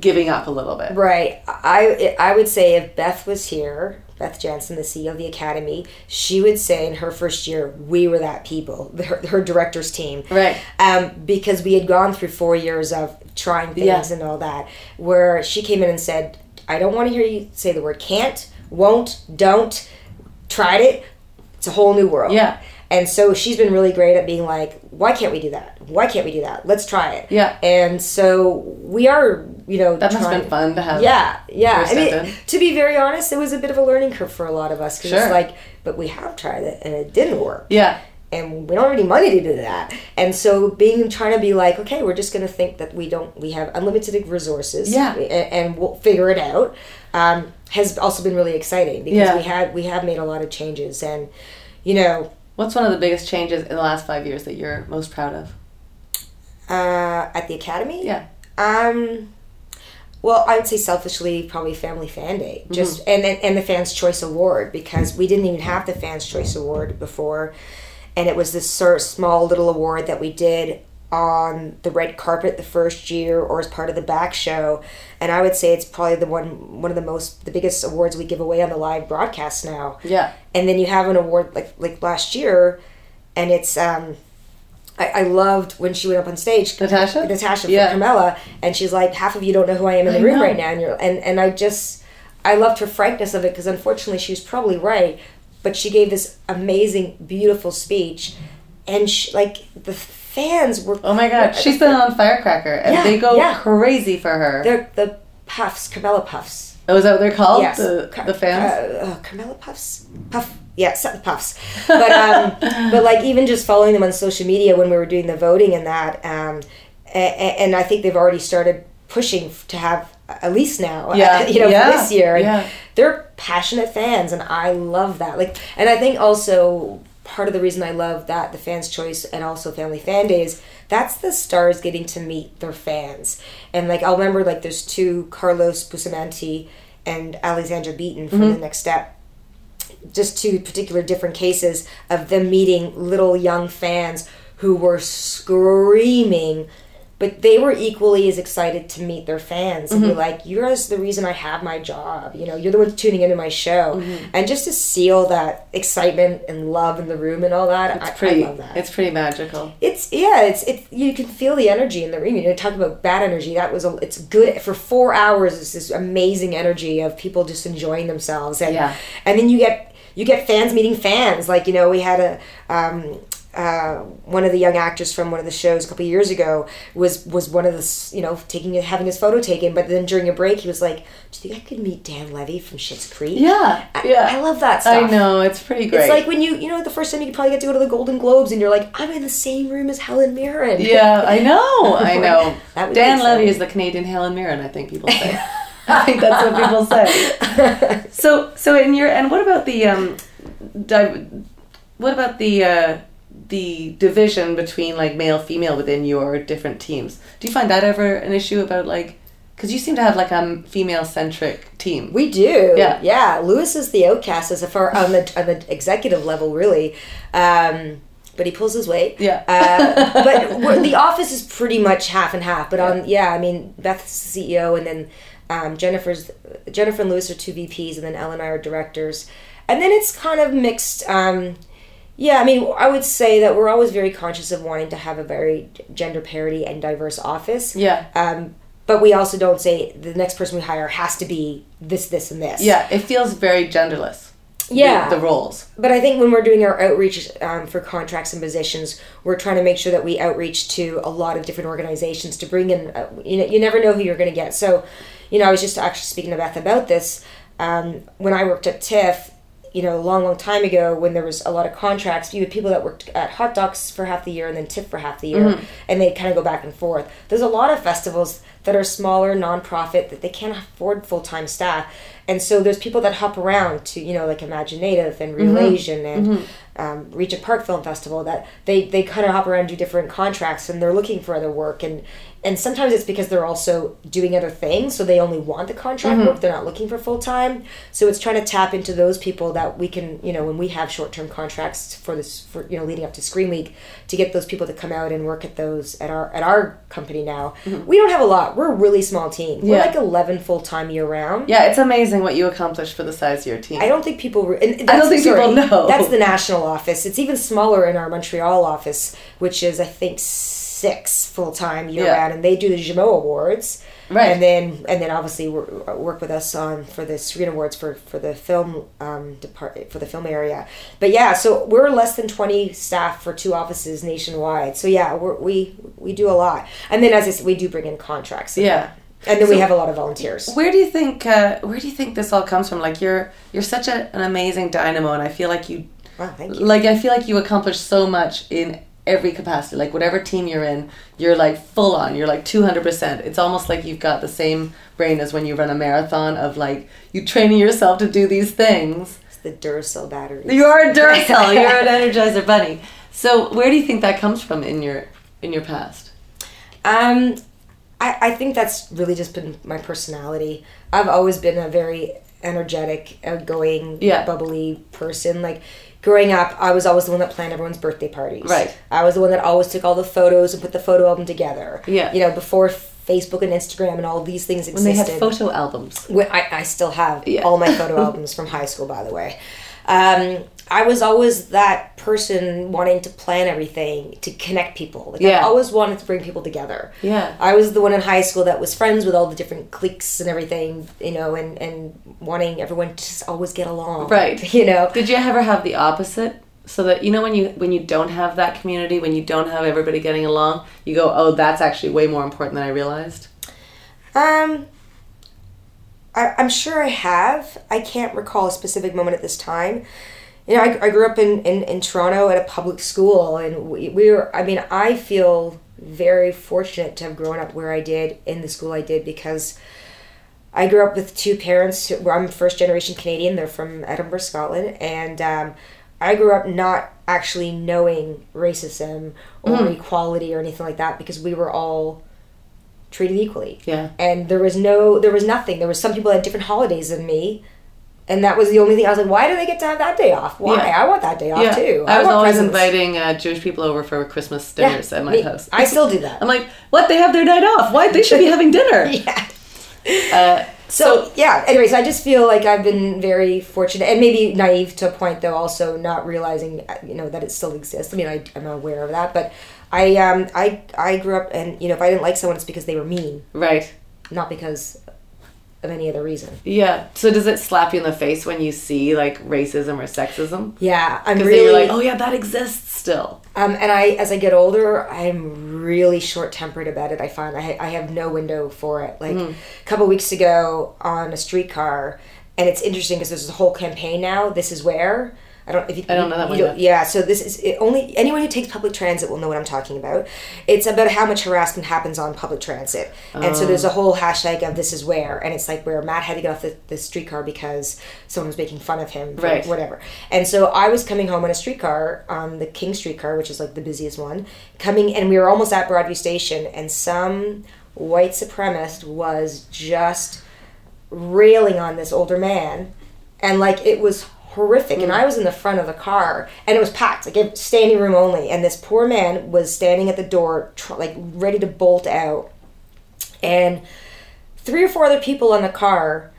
giving up a little bit. Right. I I would say if Beth was here, Beth Janson, the CEO of the Academy, she would say in her first year, we were that people, her, her director's team. Right. Um, because we had gone through four years of trying things Yeah. and all that, where she came in and said, I don't want to hear you say the word can't, won't, don't, tried it. It's a whole new world. Yeah. And so she's been really great at being like, why can't we do that? Why can't we do that? Let's try it. Yeah. And so we are, you know, That must have been fun to have. yeah, yeah. I mean, in. to be very honest, it was a bit of a learning curve for a lot of us because Sure. it's like, but we have tried it and it didn't work, Yeah. and we don't have any money to do that. And so, being trying to be like, okay, we're just going to think that we don't, we have unlimited resources, Yeah. a- and, we'll figure it out. Um, has also been really exciting because Yeah. we had we have made a lot of changes, and you know, What's one of the biggest changes in the last five years that you're most proud of? uh, at the academy, Yeah. Um, well, I would say selfishly, probably Family Fan Day, just and, and and the Fans Choice Award because we didn't even have the Fans Choice Award before, and it was this sort of small little award that we did on the red carpet the first year or as part of the back show, and I would say it's probably the one one of the most the biggest awards we give away on the live broadcast now. Yeah. and then you have an award like like last year, and it's um, I, I loved when she went up on stage, Natasha? Natasha for Yeah. Carmilla, and she's like, half of you don't know who I am in the I room know. right now, and you're and and I just I loved her frankness of it because unfortunately she was probably right, but she gave this amazing, beautiful speech, and she, like the fans were Oh my God, she's been on Firecracker, and Yeah, they go yeah. crazy for her. they're the puffs, Carmilla puffs. oh, is that what they're called? Yes, The, Car- the fans. Uh, uh, Carmilla Puffs, Puff. Yeah, set the puffs. But um, (laughs) but like even just following them on social media when we were doing the voting and that, um, and, and I think they've already started pushing to have at least now, (laughs) Yeah, you know, yeah, this year. And yeah. They're passionate fans, and I love that. Like, and I think also part of the reason I love that the fans' choice and also Family Fan Days. That's the stars getting to meet their fans, and like I'll remember like there's two Carlos Bustamante and Alexandra Beaton from Mm-hmm. the next step just two particular different cases of them meeting little young fans who were screaming but they were equally as excited to meet their fans and Mm-hmm. be like you're as the reason i have my job you know you're the one tuning into my show Mm-hmm. and just to seal that excitement and love in the room and all that I, It's pretty. I love that It's pretty magical. it's yeah, it's it. You can feel the energy in the room. You know, talk about bad energy. That was a. It's good for four hours. It's this amazing energy of people just enjoying themselves, and Yeah. and then you get you get fans meeting fans. Like you know, we had a um, uh, one of the young actors from one of the shows a couple of years ago was was one of the you know taking having his photo taken, but then during a break he was like, "Do you think I could meet Dan Levy from Schitt's Creek?" Yeah, I, yeah. I love that stuff. I know it's pretty great. It's like when you you know the first time you probably get to go to the Golden Globes and you're like, I'm in the same room as Helen Mirren. yeah, I (laughs) know, I know. Dan Levy is the Canadian Helen Mirren. I think people say. (laughs) I think that's what people say. (laughs) So, so in your and what about the um, what about the uh, the division between like male female within your different teams? Do you find that ever an issue about like? Because you seem to have like a female centric team. We do. Yeah. Yeah. Lewis is the outcast as far on the on the executive level, really. Um, but he pulls his weight. Yeah. Uh, but the office is pretty much half and half. But on yeah, I mean Beth's the CEO, and then um, Jennifer's Jennifer and Lewis are two VPs, and then Elle and I are directors. And then it's kind of mixed. Um, yeah, I mean, I would say that we're always very conscious of wanting to have a very gender parity and diverse office. Yeah. Um, but we also don't say the next person we hire has to be this, this, and this. Yeah, it feels very genderless. the- Yeah. the, roles. But I think when we're doing our outreach um, for contracts and positions, we're trying to make sure that we outreach to a lot of different organizations to bring in. Uh, you know, you never know who you're going to get. So, you know, I was just actually speaking to Beth about this um, when I worked at TIFF. You know, a long, long time ago, when there was a lot of contracts, you had people that worked at Hot Docs for half the year and then TIFF for half the year, mm-hmm. and they kind of go back and forth. There's a lot of festivals that are smaller, nonprofit, that they can't afford full time staff, and so there's people that hop around to, you know, like imagineNATIVE and mm-hmm. Reel Asian and mm-hmm. Um, Regent Park Film Festival that they they kind of hop around and do different contracts and they're looking for other work. And and sometimes it's because they're also doing other things so they only want the contract work. They're not looking for full time so it's trying to tap into those people that we can you know when we have short term contracts for this for you know leading up to Screen Week to get those people to come out and work at those at our at our company now. We don't have a lot. We're a really small team. We're like 11 full time year round Yeah, it's amazing what you accomplished for the size of your team. I don't think people. Re- and I don't think people know. That's the national office. It's even smaller in our Montreal office, which is I think six full time year Yeah. round, and they do the Gémeaux Awards. Right. And then and then obviously work with us on for the Screen Awards for for the film um depart for the film area. But yeah, so we're less than twenty staff for two offices nationwide. So yeah, we're, we we do a lot. And then as I said, we do bring in contracts. Yeah. that. And then we have a lot of volunteers. Where do you think? Uh, where do you think this all comes from? Like you're you're such a, an amazing dynamo, and I feel like you, Wow, thank you. like I feel like you accomplish so much in every capacity. Like whatever team you're in, you're like full on. You're like two hundred percent. It's almost like you've got the same brain as when you run a marathon of like you training yourself to do these things. It's the Duracell battery. You are a (laughs) Duracell. you're an Energizer bunny. So where do you think that comes from in your in your past? Um, I, I think that's really just been my personality. I've always been a very energetic, outgoing, Yeah. bubbly person. Like growing up, I was always the one that planned everyone's birthday parties. Right. I was the one that always took all the photos and put the photo album together. Yeah. You know, before Facebook and Instagram and all these things existed. When they had photo albums. When I, I still have Yeah. all my photo (laughs) albums from high school, by the way. Um, I was always that person wanting to plan everything, to connect people. Like Yeah. I always wanted to bring people together. Yeah. I was the one in high school that was friends with all the different cliques and everything, you know, and, and wanting everyone to just always get along. Right. (laughs) You know? Did you ever have the opposite? So that you know when you when you don't have that community, when you don't have everybody getting along, you go, "Oh, that's actually way more important than I realized." Um, I, I'm sure I have. I can't recall a specific moment at this time. You know, I, I grew up in, in, in Toronto at a public school, and we, we were, I mean, I feel very fortunate to have grown up where I did in the school I did because I grew up with two parents who I'm first generation Canadian. They're from Edinburgh, Scotland, and um, I grew up not actually knowing racism or equality or anything like that because we were all treated equally. Yeah. And there was no, there was nothing. There was some people that had different holidays than me, and that was the only thing. I was like, why do they get to have that day off? Why? Yeah. I want that day off yeah, too. I was always presents. inviting uh, Jewish people over for Christmas Yeah, dinners at my me- house. I still do that. (laughs) I'm like, "What? They have their night off. Why? They should be having dinner." (laughs) yeah. Uh, So, yeah. Anyways, I just feel like I've been very fortunate, and maybe naive to a point, though. Also, not realizing uh, you know that it still exists. I mean, I, I'm aware of that, but I um I I grew up, and you know, if I didn't like someone, it's because they were mean, right. not because of any other reason. Yeah. So does it slap you in the face when you see like racism or sexism? Yeah, I'm really you're like, oh yeah, that exists still. Um, and I, as I get older, I'm really short tempered about it. I find I, I have no window for it. Like Mm. a couple weeks ago on a streetcar, and it's interesting because there's a whole campaign now. This is where I don't. If you, I don't know that one. Yeah, so this is it only anyone who takes public transit will know what I'm talking about. It's about how much harassment happens on public transit, and so Oh. there's a oh. whole hashtag of this is where, and it's like where Matt had to get off the, the streetcar because someone was making fun of him, Right. Whatever. And so I was coming home on a streetcar, on the King streetcar, which is like the busiest one, coming, and we were almost at Broadview Station, and some white supremacist was just railing on this older man, and like it was horrific. And I was in the front of the car, and it was packed, like standing room only, and this poor man was standing at the door, tr- like ready to bolt out, and three or four other people in the car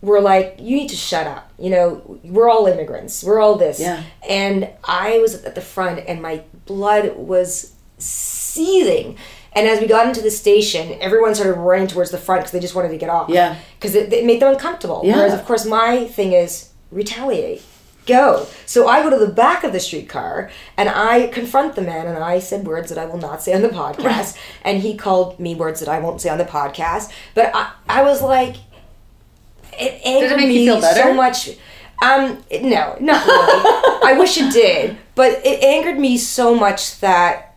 were like, "You need to shut up." You know, we're all immigrants. We're all this. Yeah. And I was at the front, and my blood was seething. And as we got into the station, everyone started running towards the front because they just wanted to get off. Yeah. Because it, it made them uncomfortable. Yeah. Whereas, of course, my thing is retaliate. Go. So I go to the back of the streetcar and I confront the man and I said words that I will not say on the podcast. (laughs) And he called me words that I won't say on the podcast. But I, I was like, it angered make me feel better? so much. Um, it- no, not really. (laughs) I wish it did, but it angered me so much that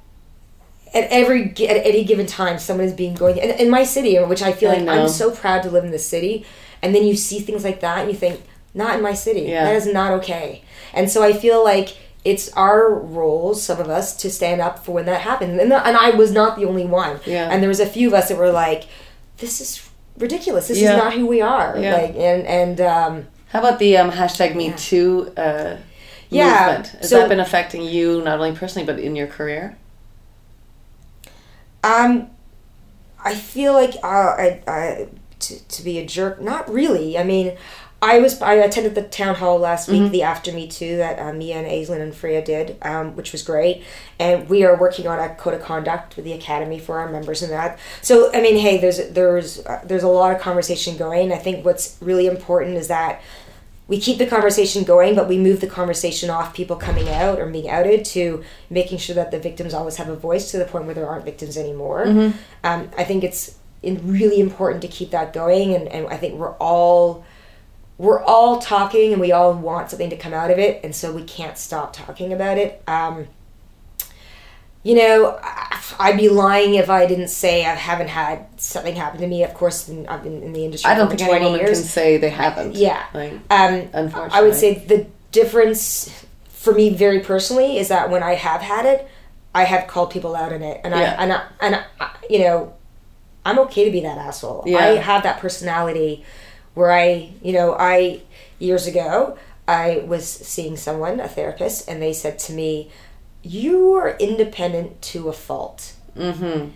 at every at any given time, someone is being going in, in my city, which I feel I like know. I'm so proud to live in the city, and then you see things like that, and you think, not in my city. Yeah. That is not okay. And so I feel like it's our roles, some of us, to stand up for when that happened. And, and I was not the only one. Yeah. And there was a few of us that were like, this is ridiculous. This Yeah. is not who we are. Yeah. Like and and um, How about the um, hashtag Me Too uh, Yeah, movement? Has so- that been affecting you not only personally but in your career? Um, I feel like uh, I, I to, to be a jerk. Not really. I mean, I was I attended the town hall last week, the After Me Too that uh, Mia and Aisling and Freya did, um, which was great. And we are working on a code of conduct with the academy for our members and that. So I mean, hey, there's there's uh, there's a lot of conversation going. I think what's really important is that we keep the conversation going, but we move the conversation off people coming out or being outed to making sure that the victims always have a voice to the point where there aren't victims anymore. Um, I think it's really important to keep that going, and, and I think we're all we're all talking and we all want something to come out of it, and so we can't stop talking about it. Um, you know, I'd be lying if I didn't say I haven't had something happen to me. Of course, in- I've been in the industry I don't for think any 20 woman years. can say they haven't. Yeah. Like, Um, Unfortunately. I would say the difference for me, very personally, is that when I have had it, I have called people out in it, and Yeah. I and I, and I, you know, I'm okay to be that asshole. Yeah. I have that personality where I, you know, I years ago I was seeing someone, a therapist, and they said to me, "You are independent to a fault." mm-hmm.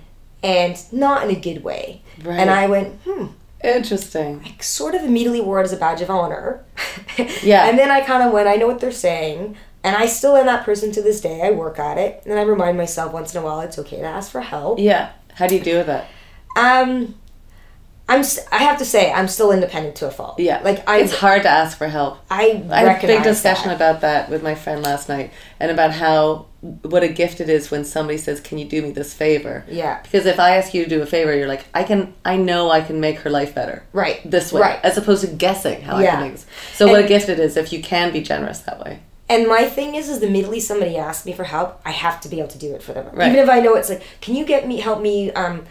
And not in a good way. Right. And I went, hmm, Interesting. I sort of immediately wore it as a badge of honor. (laughs) Yeah. And then I kind of went, I know what they're saying. And I still am that person to this day. I work at it. And I remind myself once in a while it's okay to ask for help. Yeah. How do you deal with that? Um, I'm, s- I have to say, I'm still independent to a fault. Yeah. Like, I, it's hard to ask for help. I I had a big discussion that. about that with my friend last night and about how what a gift it is when somebody says, "Can you do me this favor?" Yeah. Because if I ask you to do a favor, you're like, "I can I know I can make her life better." Right. This way. Right. As opposed to guessing how I Yeah. can make this. So what a gift it is if you can be generous that way. And my thing is, is immediately somebody asks me for help, I have to be able to do it for them. Right. Even if I know it's like, can you get me, help me, um,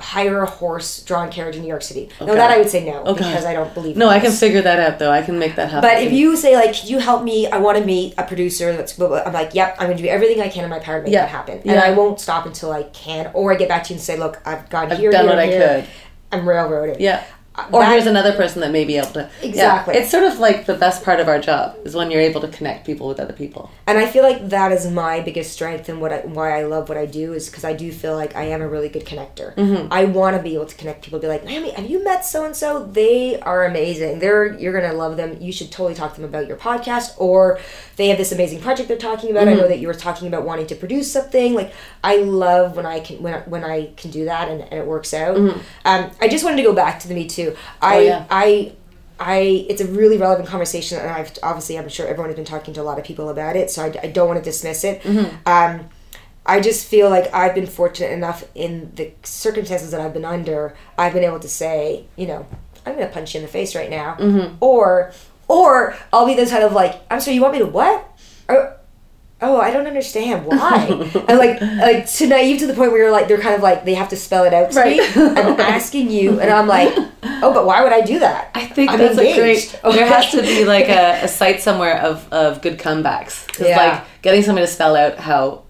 hire a horse-drawn carriage in New York City? No, Okay. that I would say no Okay. because I don't believe. No, I can figure that out though. I can make that happen. But if you say like, "Can you help me? I want to meet a producer." That's blah, blah," I'm like, "Yep, I'm going to do everything I can in my power to make Yeah. that happen." And I won't stop until I can, or I get back to you and say, "Look, I've gone I've here, done here, what I could. I'm railroaded." Yeah. Or that- here's another person that may be able to. Yeah. Exactly. It's sort of like the best part of our job is when you're able to connect people with other people. And I feel like that is my biggest strength and what I, why I love what I do is because I do feel like I am a really good connector. Mm-hmm. I want to be able to connect people. Be like, Naomi, have you met so and so? They are amazing. They're you're gonna love them. You should totally talk to them about your podcast or they have this amazing project they're talking about. Mm-hmm. I know that you were talking about wanting to produce something. Like I love when I can when when I can do that and, and it works out. Mm-hmm. Um, I just wanted to go back to the Me Too too. I, Oh, yeah. I, I. It's a really relevant conversation, and I've obviously I'm sure everyone has been talking to a lot of people about it. So I, I don't want to dismiss it. Mm-hmm. Um, I just feel like I've been fortunate enough in the circumstances that I've been under. I've been able to say, you know, I'm gonna punch you in the face right now, Mm-hmm. or, or I'll be the kind of like, I'm sorry, you want me to what? Or, oh, I don't understand why. (laughs) and like, like to naive to the point where you're like, they're kind of like they have to spell it out to Right. me. (laughs) I'm asking you, and I'm like, oh, but why would I do that? I think I'm that's engaged. a great. There has to be like a, (laughs) a site somewhere of, of good comebacks. 'Cause, Yeah. like getting somebody to spell out how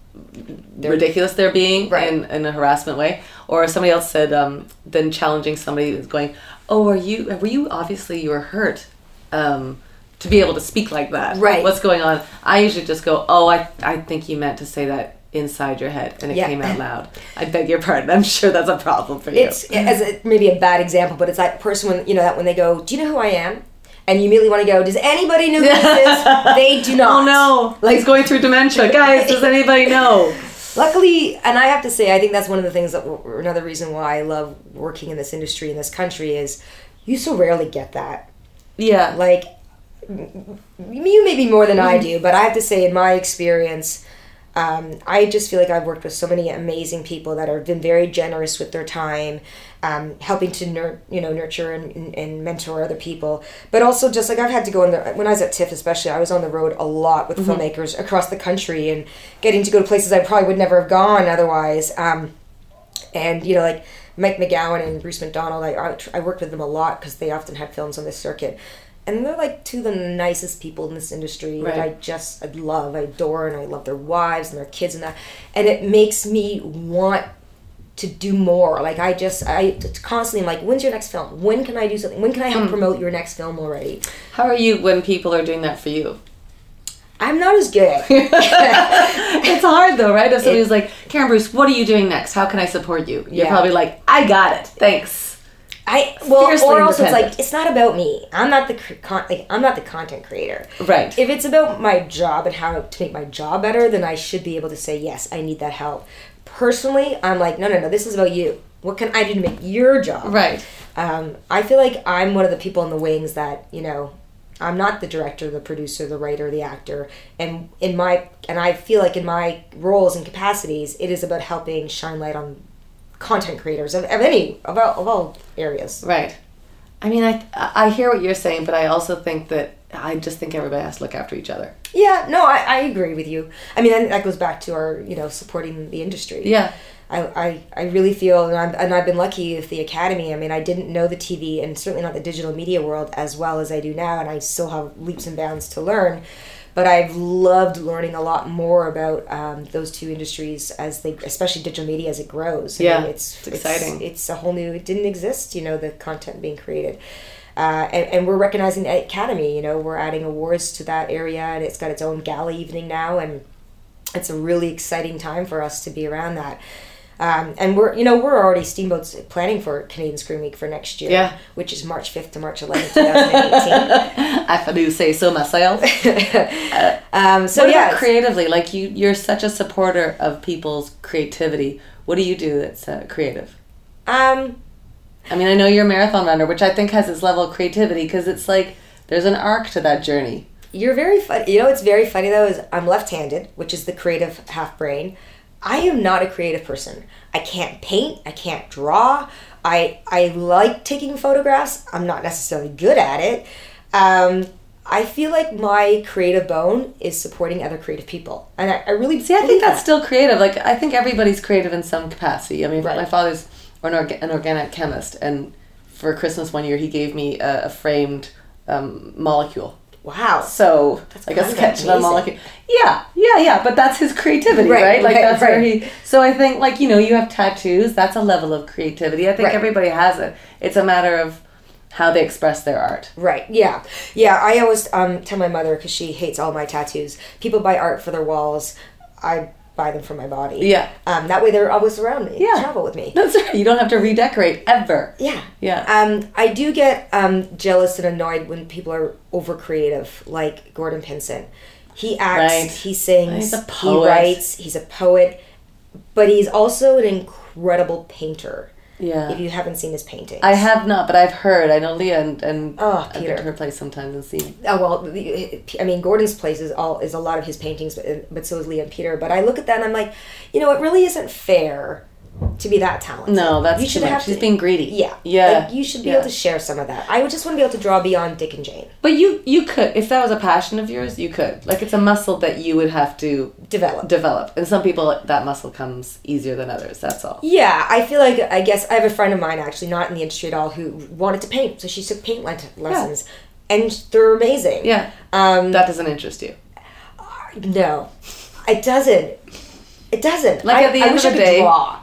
ridiculous they're being Right. in, in a harassment way, or somebody else said, um, then challenging somebody who's going, "Oh, are you? Were you obviously you were hurt?" Um, to be able to speak like that, Right. What's going on? I usually just go, "Oh, I I think you meant to say that." inside your head and it Yeah. came out (laughs) loud i beg your pardon i'm sure that's a problem for you It's as a, maybe a bad example, but it's that person when you know that when they go, "Do you know who I am?" And you immediately want to go, "Does anybody know who this is?" (laughs) They do not. oh no like he's going through dementia (laughs) guys does anybody know Luckily, and I have to say, I think that's one of the things that another reason why I love working in this industry in this country is you so rarely get that. yeah Like you maybe more than I do, but I have to say, in my experience, um, I just feel like I've worked with so many amazing people that have been very generous with their time, um, helping to nur- you know nurture and, and, mentor other people. But also, just like I've had to go in the when I was at TIFF, especially, I was on the road a lot with filmmakers across the country and getting to go to places I probably would never have gone otherwise. Um, and you know like Mike McGowan and Bruce McDonald, I I, I worked with them a lot because they often had films on this circuit, and they're like two of the nicest people in this industry that I just I love, I adore, and I love their wives and their kids and that, and it makes me want to do more. Like I just I constantly am like, when's your next film? When can I do something? When can I help hmm. promote your next film already? How are you when people are doing that for you? I'm not as good. (laughs) (laughs) it's hard though, right? If somebody's like, Karen Bruce, what are you doing next? How can I support you? You're Yeah. probably like, I got it. Thanks. I well, or also it's like it's not about me. I'm not the con- like I'm not the content creator. Right. If it's about my job and how to make my job better, then I should be able to say yes. I need that help. Personally, I'm like, no, no, no. This is about you. What can I do to make your job? right. Um, I feel like I'm one of the people in the wings that you know. I'm not the director, the producer, the writer, the actor, and in my and I feel like in my roles and capacities, it is about helping shine light on content creators of, of any of all, of all areas. Right. I mean, I I hear what you're saying, but I also think that I just think everybody has to look after each other. Yeah, no, I, I agree with you. I mean, that goes back to our, you know, supporting the industry. Yeah. I, I, I really feel, and, I'm, and I've been lucky with the Academy. I mean, I didn't know the TV and certainly not the digital media world as well as I do now, and I still have leaps and bounds to learn. But I've loved learning a lot more about um, those two industries as they, especially digital media as it grows. I Yeah, mean, it's, it's exciting. It's, a whole new. It didn't exist, you know, the content being created. Uh, and, and we're recognizing the academy you know we're adding awards to that area and it's got its own gala evening now and it's a really exciting time for us to be around that um, and we're you know we're already steamboats planning for canadian screen week for next year Yeah. which is march 5th to march 11th 2018 (laughs) I do say so myself. (laughs) um, so what yeah creatively? Like you, you're such a supporter of people's creativity. What do you do that's uh, creative? um, I mean, I know you're a marathon runner, which I think has its level of creativity because it's like there's an arc to that journey. You're very funny. You know what's very funny though is I'm left-handed, which is the creative half brain. I am not a creative person. I can't paint. I can't draw. I I like taking photographs. I'm not necessarily good at it. Um, I feel like my creative bone is supporting other creative people, and I, I really See, I think believe that's still creative. Like, I think everybody's creative in some capacity. I mean, Right. my father's an, orga- an organic chemist, and for Christmas one year, he gave me a, a framed um, molecule. Wow. So, that's like a sketch of a molecule. Yeah, yeah, yeah. But that's his creativity, Right, right? Like right, that's where right. he. So I think, like you know, you have tattoos. That's a level of creativity. I think Right. everybody has it. It's a matter of how they express their art. Right. Yeah. Yeah. I always um, tell my mother because she hates all my tattoos. People buy art for their walls. I buy them for my body. Yeah. Um, that way they're always around me. Yeah. Travel with me. That's right. You don't have to redecorate ever. Yeah. Yeah. Um, I do get um, jealous and annoyed when people are over creative, like Gordon Pinsent. He acts, Right. he sings, he writes, he's a poet, but he's also an incredible painter. Yeah. If you haven't seen his paintings, I have not, but I've heard. I know Leah and, and Oh, I've been Peter. to her place sometimes and seen. Oh well, I mean, Gordon's place is all is a lot of his paintings, but but so is Leah and Peter. But I look at that and I'm like, you know, it really isn't fair to be that talented. No, that's you too should much. have She's to, being greedy. Yeah, Yeah. Like, you should be Yeah. able to share some of that. I would just want to be able to draw beyond Dick and Jane. But you you could if that was a passion of yours, you could. Like it's a muscle that you would have to Develop. develop. And some people that muscle comes easier than others. That's all. Yeah, I feel like I guess I have a friend of mine actually not in the industry at all who wanted to paint, so she took paint le- lessons, and they're amazing. Yeah. Um, That doesn't interest you. no, it doesn't. It doesn't. Like, I, at the end wish of the day- draw.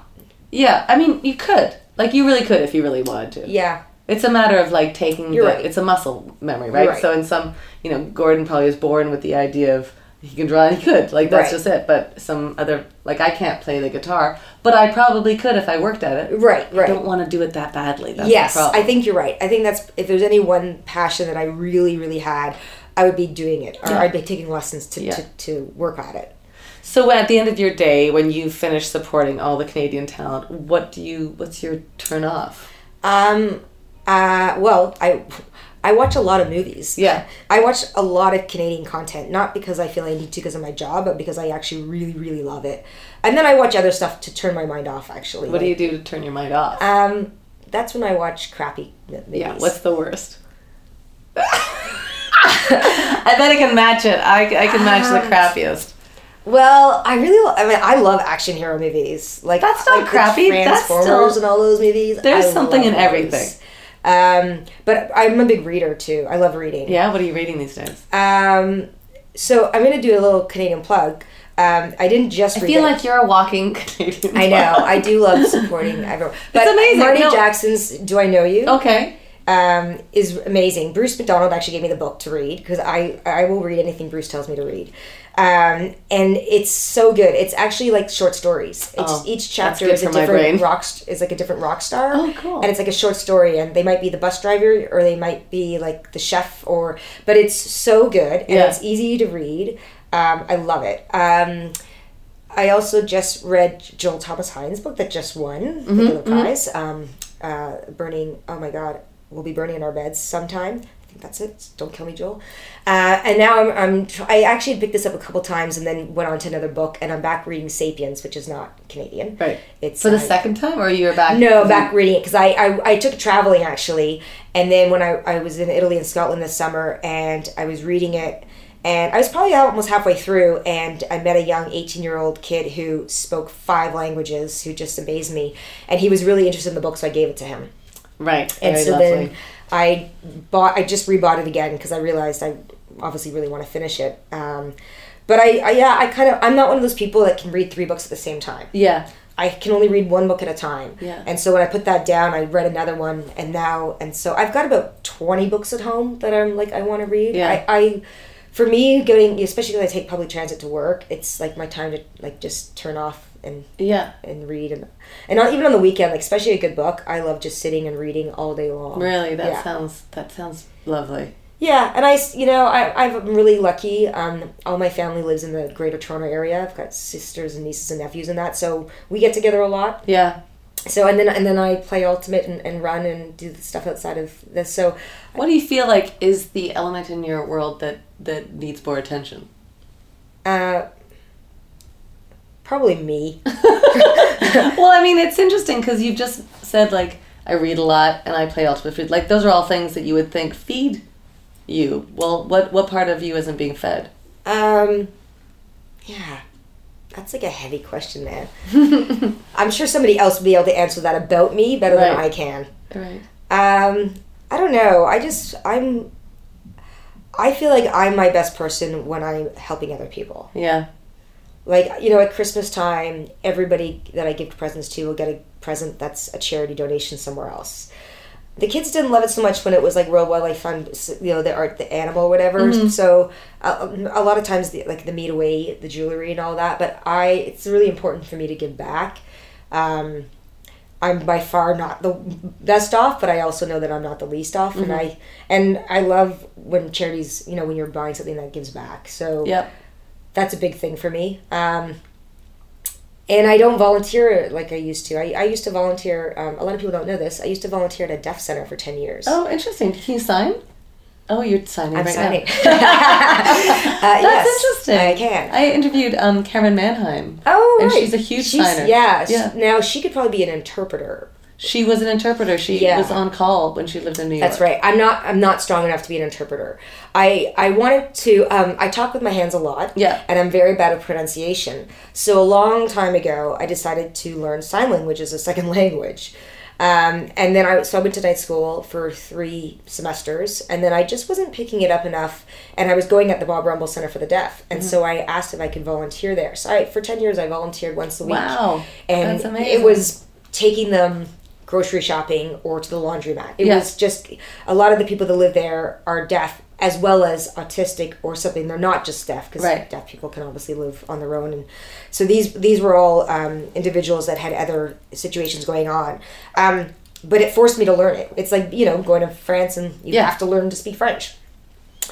Yeah, I mean you could. Like you really could if you really wanted to. Yeah. It's a matter of like taking You're the, right. it's a muscle memory, right? You're right. So in some, you know, Gordon probably was born with the idea of he can draw and he could. Like that's Right. just it. But some other like I can't play the guitar, but I probably could if I worked at it. Right. Right. I don't want to do it that badly. That's yes. I think you're right. I think that's if there's any one passion that I really, really had, I would be doing it, or Yeah. I'd be taking lessons to, Yeah. to, to work at it. So at the end of your day, when you finish supporting all the Canadian talent, what do you? What's your turn off? Um, uh, well, I, I watch a lot of movies. Yeah. I watch a lot of Canadian content, not because I feel I need to because of my job, but because I actually really, really love it. And then I watch other stuff to turn my mind off. Actually, What do you do to turn your mind off? Um, that's when I watch crappy movies. yeah. What's the worst? (laughs) I bet I can match it. I, I can match the Um, crappiest. Well, I really, I mean, I love action hero movies. Like That's not like crappy, that's still- and all those movies. There's I something in those. everything. Um, but I'm a big reader too. I love reading. Yeah. What are you reading these days? Um, so I'm gonna do a little Canadian plug. Um, I didn't just. Read. I feel it. like you're a walking (laughs) Canadian. I know. I do love supporting (laughs) everyone. But amazing, Marty no. Jackson's "Do I Know You" Okay. um, is amazing. Bruce McDonald actually gave me the book to read because I I will read anything Bruce tells me to read, um, and it's so good. It's actually like short stories. It's, Oh, each chapter is a different rock. Is like a different rock star. Oh, cool. And it's like a short story, and they might be the bus driver or they might be like the chef, or but it's so good and Yeah. it's easy to read. Um, I love it. Um, I also just read Joel Thomas Hynes' book that just won Mm-hmm, the Giller Prize. Um, uh, burning, oh my God, we'll be burning in our beds sometime. I think that's it. Don't kill me, Joel. Uh, and now I'm, I'm, I actually picked this up a couple times and then went on to another book, and I'm back reading *Sapiens*, which is not Canadian. Right. It's For the uh, second time, or you're back? no, back reading it because I, I I took traveling actually, and then when I, I was in Italy and Scotland this summer, and I was reading it, and I was probably almost halfway through, and I met a young eighteen year old kid who spoke five languages, who just amazed me, and he was really interested in the book, so I gave it to him, Right. and Very so lovely. then I bought I just rebought it again because I realized I obviously really want to finish it. Um, but I, I yeah I kind of I'm not one of those people that can read three books at the same time. yeah. I can only read one book at a time. Yeah. And so when I put that down, I read another one, and now, and so I've got about twenty books at home that I'm like I want to read. Yeah. I, I, for me, going especially when I take public transit to work, it's like my time to like just turn off and Yeah. and read and and not even on the weekend, like especially a good book. I love just sitting and reading all day long. Really, that yeah. sounds that sounds lovely. Yeah, and i you know, I, I'm really lucky. Um, all my family lives in the Greater Toronto area. I've got sisters and nieces and nephews and that, so we get together a lot. Yeah. So and then and then I play ultimate and, and run and do the stuff outside of this. So What do you feel like is the element in your world that that needs more attention? uh, probably me. (laughs) well, I mean, it's interesting because you've just said like I read a lot and I play ultimate food. Like those are all things that you would think feed you. Well, what what part of you isn't being fed? Um, yeah, that's like a heavy question, man. (laughs) I'm sure somebody else will be able to answer that about me better than I can. Right. Um, I don't know. I just I'm. I feel like I'm my best person when I'm helping other people. Yeah. Like you know at christmas time everybody that i give presents to will get a present that's a charity donation somewhere else. The kids didn't love it so much when it was like real wildlife fund you know the art the animal whatever. So uh, a lot of times the, like the meat away the jewelry and all that but i it's really important for me to give back. Um, i'm by far not the best off but i also know that i'm not the least off and i and i love when charities you know when you're buying something that gives back. So Yep. That's a big thing for me. Um, and I don't volunteer like I used to. I, I used to volunteer. Um, a lot of people don't know this. I used to volunteer at a deaf center for ten years. Oh, interesting. Can you sign? Oh, you're signing I'm right signing. now. (laughs) (laughs) Uh, That's yes, interesting. I can. I interviewed um, Karen Manheim. oh, right. and she's a huge She's- signer. Yeah, Yeah. Now she could probably be an interpreter. She was an interpreter. She Yeah. was on call when she lived in New York. That's right. I'm not. I'm not strong enough to be an interpreter. I I wanted to. Um, I talk with my hands a lot. Yeah. And I'm very bad at pronunciation. So a long time ago, I decided to learn sign language as a second (laughs) language. Um, and then I so I went to night school for three semesters, and then I just wasn't picking it up enough. And I was going at the Bob Rumball Center for the Deaf, and so I asked if I could volunteer there. So I, for ten years, I volunteered once a week. Wow. And That's amazing. it was taking them grocery shopping or to the laundromat. It Yeah. was just a lot of the people that live there are deaf as well as autistic or something. They're not just deaf because Right. deaf people can obviously live on their own. And so these these were all um, individuals that had other situations going on. Um, but it forced me to learn it. It's like you know going to France and you Yeah. have to learn to speak French.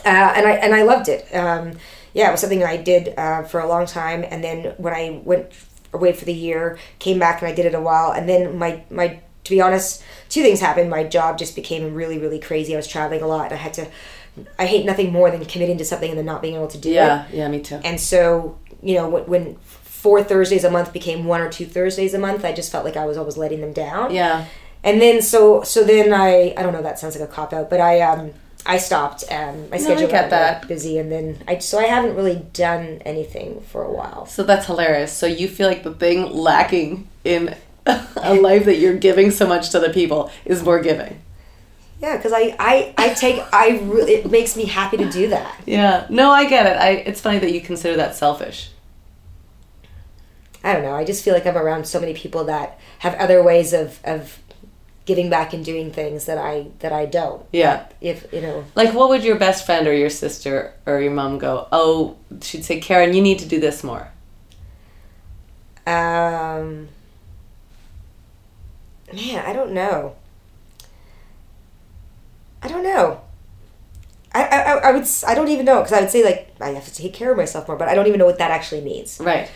Uh, and I and I loved it. Um, yeah, it was something I did uh, for a long time. And then when I went away for the year, came back and I did it a while. And then my my to be honest, two things happened. My job just became really really crazy. I was traveling a lot. I had to. I hate nothing more than committing to something and then not being able to do it. Yeah, yeah, me too. And so you know when, when four Thursdays a month became one or two Thursdays a month, I just felt like I was always letting them down Yeah. and then so so then I I don't know that sounds like a cop out, but I um I stopped. Um, my I schedule got that. busy, and then I so I haven't really done anything for a while. So that's hilarious. So you feel like the thing lacking in (laughs) a life that you're giving so much to the people is more giving. Yeah, because I, I I take I really it makes me happy to do that. Yeah. No, I get it. I it's funny that you consider that selfish. I don't know. I just feel like I'm around so many people that have other ways of of giving back and doing things that I that I don't. Yeah. If you know, Like what would your best friend or your sister or your mom go, "Oh, she'd say, "Karen, you need to do this more." um, man, I don't know. I don't know. I, I, I- would I don't even know because I would say like I have to take care of myself more, but I don't even know what that actually means. Right.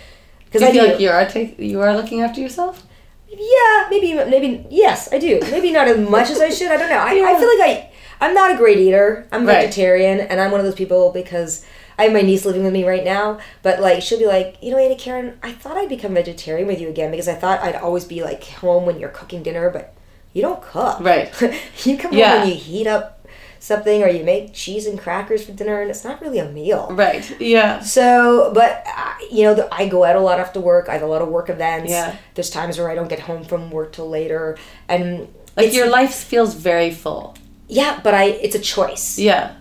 Because I feel do. like you are take you are looking after yourself? yeah, maybe maybe yes, I do. Maybe not as much as I should. I don't know. I, I (laughs) feel like I I'm not a great eater. I'm Right. vegetarian, and I'm one of those people because. I have my niece living with me right now, but like she'll be like, you know, Ada Karen, I thought I'd become vegetarian with you again because I thought I'd always be like home when you're cooking dinner, but you don't cook. Right. (laughs) you come Yeah. home and you heat up something or you make cheese and crackers for dinner, and it's not really a meal. Right. Yeah. So, but uh, you know, the, I go out a lot after work. I have a lot of work events. Yeah. There's times where I don't get home from work till later, and Like your life feels very full. yeah. But I, it's a choice. Yeah.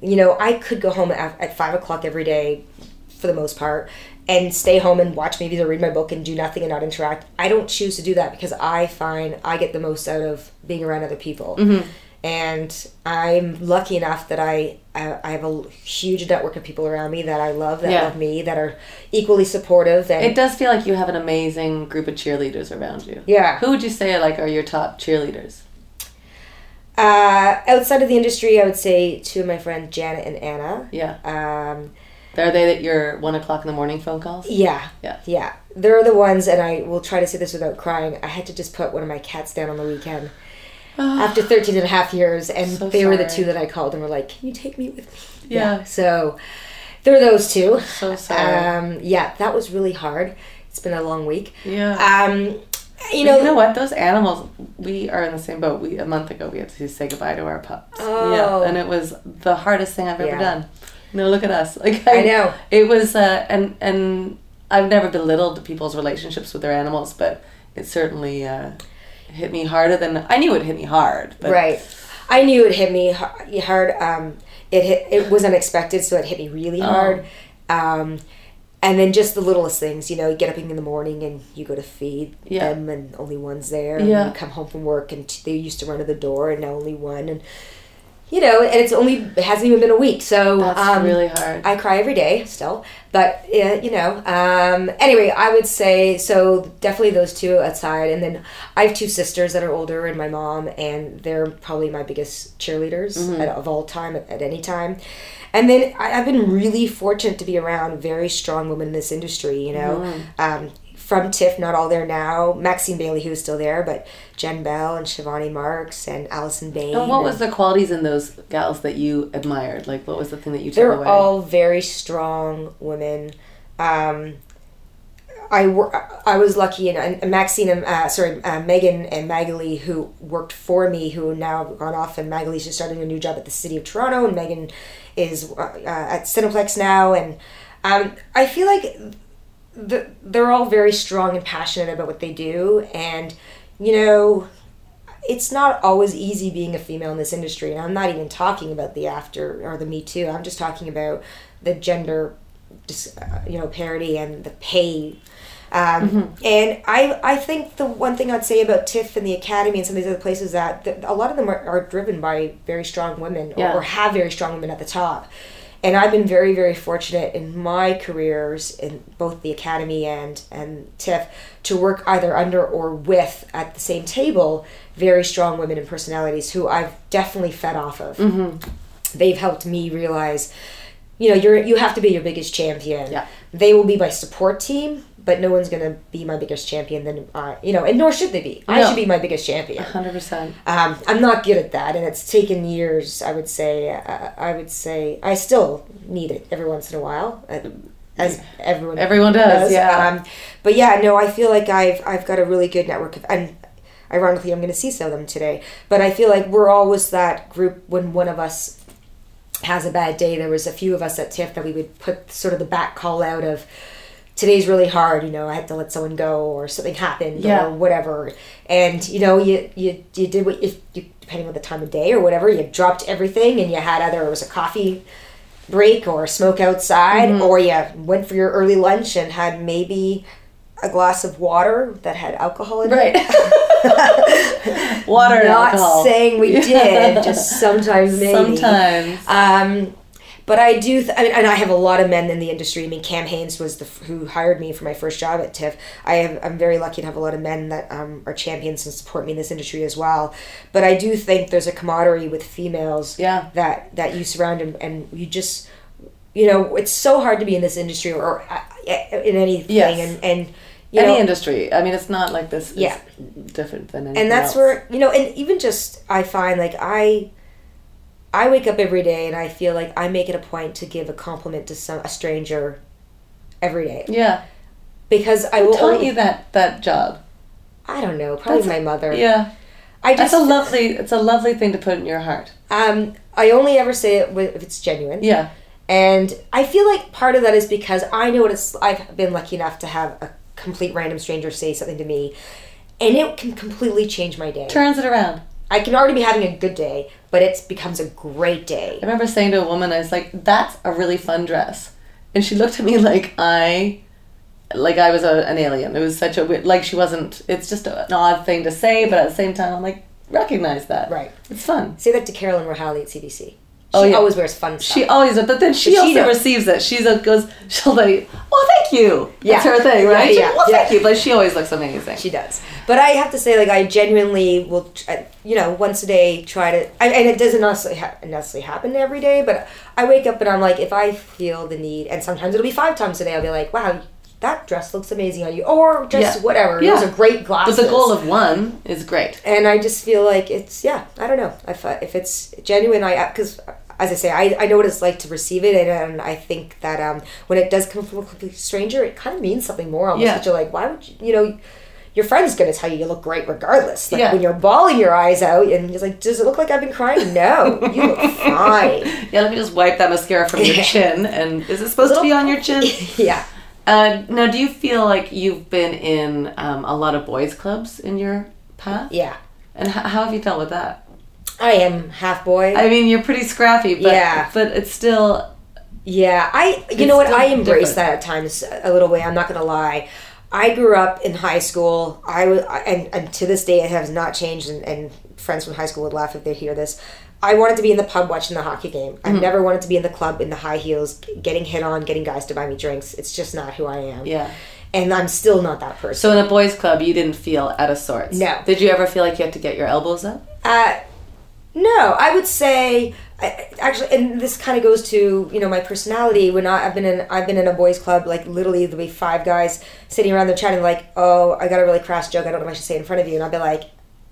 You know, I could go home at, at five o'clock every day, for the most part, and stay home and watch movies or read my book and do nothing and not interact. I don't choose to do that because I find I get the most out of being around other people. Mm-hmm. And I'm lucky enough that I I I have a huge network of people around me that I love, that Yeah. love me, that are equally supportive. And It does feel like you have an amazing group of cheerleaders around you. Yeah. Who would you say like are your top cheerleaders? Uh, outside of the industry, I would say two of my friends, Janet and Anna. Yeah. Um, Are they at your one o'clock in the morning phone calls? yeah. Yeah. Yeah. They're the ones, and I will try to say this without crying. I had to just put one of my cats down on the weekend after 13 and a half years, and So they were the two that I called and were like, Can you take me with me? Yeah. So they're those two. So sorry. Um, yeah, that was really hard. It's been a long week. yeah. Um, you know, you know what? Those animals, we are in the same boat. We a month ago we had to say goodbye to our pups. Oh. Yeah, and it was the hardest thing I've ever Yeah. done. No, look at us. (laughs) Like I know. it was, uh, and and I've never belittled people's relationships with their animals, but it certainly uh, hit me harder than I knew it hit me hard. But right. I knew it hit me hard. Um, it hit, it was unexpected, so it hit me really Oh. hard. Um, and then just the littlest things, you know, you get up in the morning and you go to feed Yeah. them, and only one's there. And Yeah. you come home from work, and t- they used to run to the door, and now only one. And you know, and it's only it hasn't even been a week, so that's um, really hard. I cry every day still, but uh, you know. Um, anyway, I would say so. Definitely those two outside, and then I have two sisters that are older, and my mom, and they're probably my biggest cheerleaders at, of all time at, at any time. And then I, I've been really fortunate to be around very strong women in this industry. You know, um, from TIFF, not all there now. Maxine Bailey, who is still there, but Jen Bell and Shivani Marks and Allison Bain. And what was the qualities in those gals that you admired? Like, what was the thing that you took They're away? all very strong women. Um, I wor- I was lucky, and, and Maxine and uh, sorry uh, Megan and Magali, who worked for me, who now have gone off, and Magali's just starting a new job at the City of Toronto, and Megan is uh, uh, at Cineplex now, and um, I feel like the, they're all very strong and passionate about what they do, and you know it's not always easy being a female in this industry and i'm not even talking about the after or the me too i'm just talking about the gender uh, you know parity and the pay um, and I, I think the one thing I'd say about TIFF and the Academy and some of these other places that, that a lot of them are, are driven by very strong women or, Yeah. or have very strong women at the top. And I've been very, very fortunate in my careers in both the Academy and, and TIFF to work either under or with at the same table very strong women and personalities who I've definitely fed off of. They've helped me realize, you know, you're you have to be your biggest champion. Yeah. They will be my support team, but no one's gonna be my biggest champion than I, you know, and nor should they be. I No. should be my biggest champion. 100%. Um, I'm not good at that, and it's taken years. I would say. Uh, I would say I still need it every once in a while, uh, as everyone Everyone does, yeah. Um, but yeah, no, I feel like I've I've got a really good network of and. Ironically, I'm going to see some of them today, but I feel like we're always that group when one of us has a bad day. There was a few of us at TIFF that we would put sort of the back call out of today's really hard. You know, I had to let someone go or something happened Yeah. or whatever. And you know, you you, you did what if you depending on the time of day or whatever, you dropped everything and you had either it was a coffee break or a smoke outside Mm-hmm. or you went for your early lunch and had maybe a glass of water that had alcohol in it. Right. it. (laughs) Water Not alcohol. saying we (laughs) did, just sometimes maybe. Sometimes. Um, but I do, th- I mean, and I have a lot of men in the industry. I mean, Cam Haynes was the f- who hired me for my first job at TIFF. I have, I'm very lucky to have a lot of men that um, are champions and support me in this industry as well. But I do think there's a camaraderie with females Yeah. that that you surround and, and you just, you know, it's so hard to be in this industry or, uh, in anything, Yes. and and you Any know, industry. I mean, it's not like this. Yeah. different than anything and that's else. where you know and even just i find like i i wake up every day and i feel like i make it a point to give a compliment to some a stranger every day Yeah. because i Who will taught only, you that that job? i don't know probably That's- my mother Yeah. i just That's a lovely. It's a lovely thing to put in your heart. um i only ever say it if it's genuine Yeah. and i feel like part of that is because i know what it's i've been lucky enough to have a complete random stranger say something to me and it can completely change my day Turns it around. I can already be having a good day but it becomes a great day I remember saying to a woman, I was like, "That's a really fun dress," and she looked at me (laughs) like I, like I was a, an alien. It was such a weird, like she wasn't. It's just an odd thing to say, but at the same time, I'm like, recognize that. Right. It's fun. Say that to Carolyn Rahali at CBC. She Oh, yeah. always wears fun stuff. She always, but then she But she also knows. receives it. She's a, goes, she'll like, "Oh, thank you." That's Yeah. her thing, right? Yeah, yeah, well, thank you. But she always looks amazing. She does. But I have to say, like, I genuinely will, uh, you know, once a day try to, I, and it doesn't necessarily, ha- necessarily happen every day, but I wake up and I'm like, if I feel the need, and sometimes it'll be five times a day, I'll be like, wow, that dress looks amazing on you, or just Yeah. whatever. Yeah. Those are great glass. but the goal of one is great. and I just feel like it's yeah I don't know if I, if it's genuine I because as I say I, I know what it's like to receive it and, and I think that um, when it does come from a complete stranger it kind of means something more almost Yeah. you're like why would you you know your friend's gonna tell you you look great regardless like Yeah. when you're bawling your eyes out and he's like does it look like I've been crying no you look (laughs) fine Yeah, let me just wipe that mascara from your (laughs) chin. And is it supposed to be on your chin? (laughs) yeah Uh, now, do you feel like you've been in um, a lot of boys' clubs in your path? yeah And h- how have you dealt with that? I am half boy I mean, you're pretty scrappy, but Yeah. but it's still Yeah, I you It's know what I embrace different. that at times a little way. I'm not gonna lie. I grew up in high school. I was, and and to this day it has not changed. And, and friends from high school would laugh if they hear this. I wanted to be in the pub watching the hockey game. Mm-hmm. I never wanted to be in the club in the high heels, getting hit on, getting guys to buy me drinks. It's just not who I am. yeah. And I'm still not that person. So in a boys' club, you didn't feel out of sorts. No. Did you ever feel like you had to get your elbows up? Uh, no, I would say I, actually, and this kind of goes to you know my personality. When I, I've been in, I've been in a boys' club. Like literally, there'll be five guys sitting around there chatting. Like, oh, I got a really crass joke. I don't know if I should say it in front of you. And I'll be like,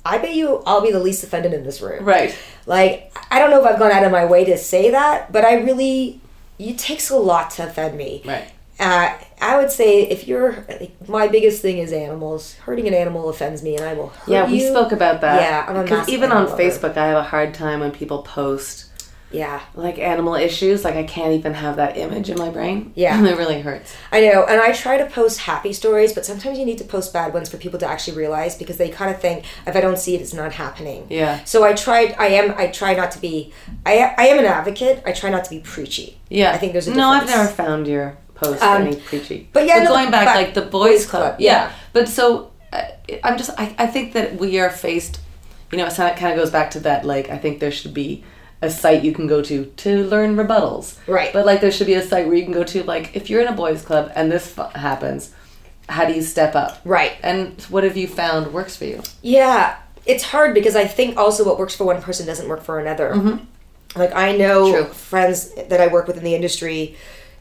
I bet you I'll be the least offended in this room. Right. Like, I don't know if I've gone out of my way to say that, but I really, it takes a lot to offend me. Right. Uh, I would say if you're, like, my biggest thing is animals. Hurting an animal offends me, and I will hurt Yeah, we you. spoke about that. Yeah, I'm a because even on lover. Facebook, I have a hard time when people post Yeah, like animal issues. Like I can't even have that image in my brain. Yeah. (laughs) it really hurts. I know, and I try to post happy stories, but sometimes you need to post bad ones for people to actually realize because they kind of think if I don't see it, it's not happening. Yeah. So I tried. I am. I try not to be. I I am an advocate. I try not to be preachy. Yeah, I think there's a no. I've never found your post Um, any preachy. but yeah, no, going back but like the boys, boys club. club, yeah. yeah. But so uh, I'm just. I, I think that we are faced. You know, it kind of goes back to that. Like I think there should be a site you can go to to learn rebuttals. Right. But like there should be a site where you can go to like if you're in a boys club and this f- happens, how do you step up? Right. And what have you found works for you? Yeah, it's hard because I think also what works for one person doesn't work for another. Like I know Mm-hmm. True. friends that I work with in the industry.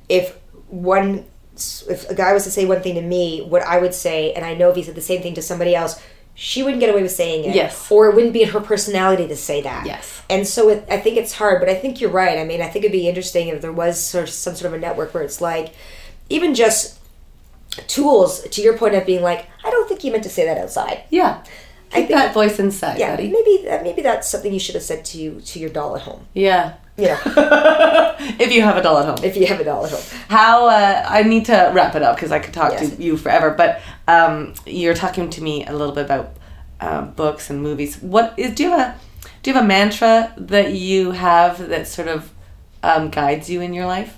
If one, if a guy was to say one thing to me, what I would say, and I know if he said the same thing to somebody else, she wouldn't get away with saying it. Yes. Or it wouldn't be in her personality to say that. Yes. And so it, I think it's hard, but I think you're right. I mean, I think it'd be interesting if there was sort of some sort of a network where it's like, even just tools to your point of being like, I don't think you meant to say that outside. Yeah. I Keep think- that voice inside, Yeah, buddy. maybe that maybe that's something you should have said to you to your doll at home. Yeah. Know, (laughs) if you have a doll at home. if you have a doll at home. How uh, I need to wrap it up because I could talk Yes. to you forever. But um, you're talking to me a little bit about uh, books and movies. What is do you have a do you have a mantra that you have that sort of um, guides you in your life?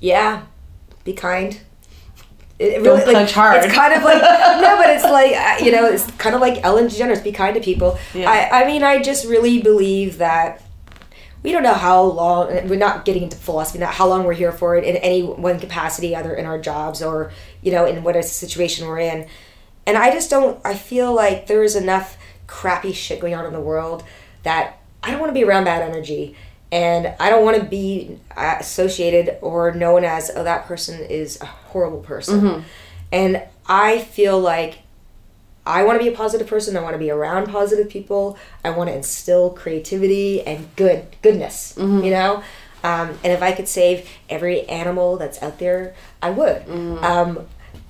Yeah, be kind. It, it Don't like, punch hard. It's kind of like (laughs) no, but it's like uh, you know, it's kind of like Ellen DeGeneres. Be kind to people. Yeah. I, I mean, I just really believe that we don't know how long. We're not getting into philosophy. Not how long we're here for it in any one capacity, either in our jobs or you know, in what a situation we're in. And I just don't. I feel like there is enough crappy shit going on in the world that I don't want to be around bad energy. And I don't want to be uh, associated or known as, oh, that person is a horrible person. And I feel like I want to be a positive person. I want to be around positive people. I want to instill creativity and good goodness. You know, um, and if I could save every animal that's out there, I would. Um,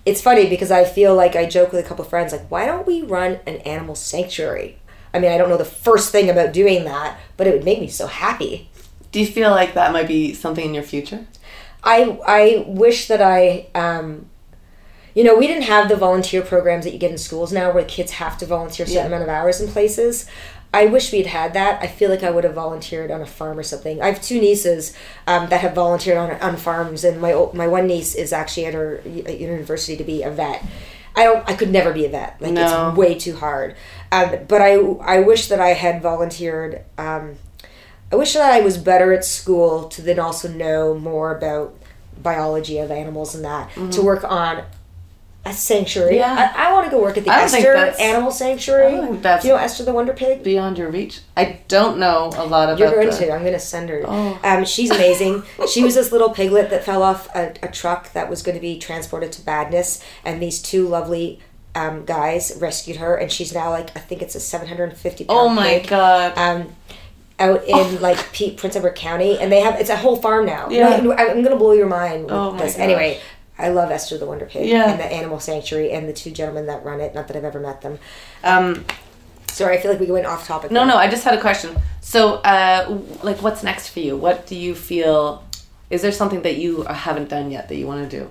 it's funny because I feel like I joke with a couple friends, like, why don't we run an animal sanctuary? I mean, I don't know the first thing about doing that, but it would make me so happy. Do you feel like that might be something in your future? I I wish that I um you know, we didn't have the volunteer programs that you get in schools now where kids have to volunteer a certain Yeah. amount of hours in places. I wish we'd had that. I feel like I would have volunteered on a farm or something. I have two nieces um, that have volunteered on, on farms, and my my one niece is actually at her at university to be a vet. I don't. I could never be a vet. Like No. it's way too hard. Um, but I I wish that I had volunteered. Um, I wish that I was better at school to then also know more about biology of animals and that to work on a sanctuary. Yeah. I, I want to go work at the I Esther Animal Sanctuary. I think that's- Do you know Esther the Wonder Pig? Beyond your reach? I don't know a lot about You're going the- to. I'm going to send her. Oh. Um, she's amazing. she was this little piglet that fell off a, a truck that was going to be transported to Badness, and these two lovely um, guys rescued her, and she's now like I think it's a 750 pound Oh my pig. god. um, out in like P- Prince Edward County, and they have it's a whole farm now. Yeah. I'm gonna blow your mind with Oh my this. gosh. Anyway, I love Esther the Wonder Pig Yeah. and the Animal Sanctuary and the two gentlemen that run it. Not that I've ever met them. Um, Sorry, I feel like we went off topic. No, there. no, I just had a question. So, uh, like, what's next for you? What do you feel? Is there something that you haven't done yet that you want to do?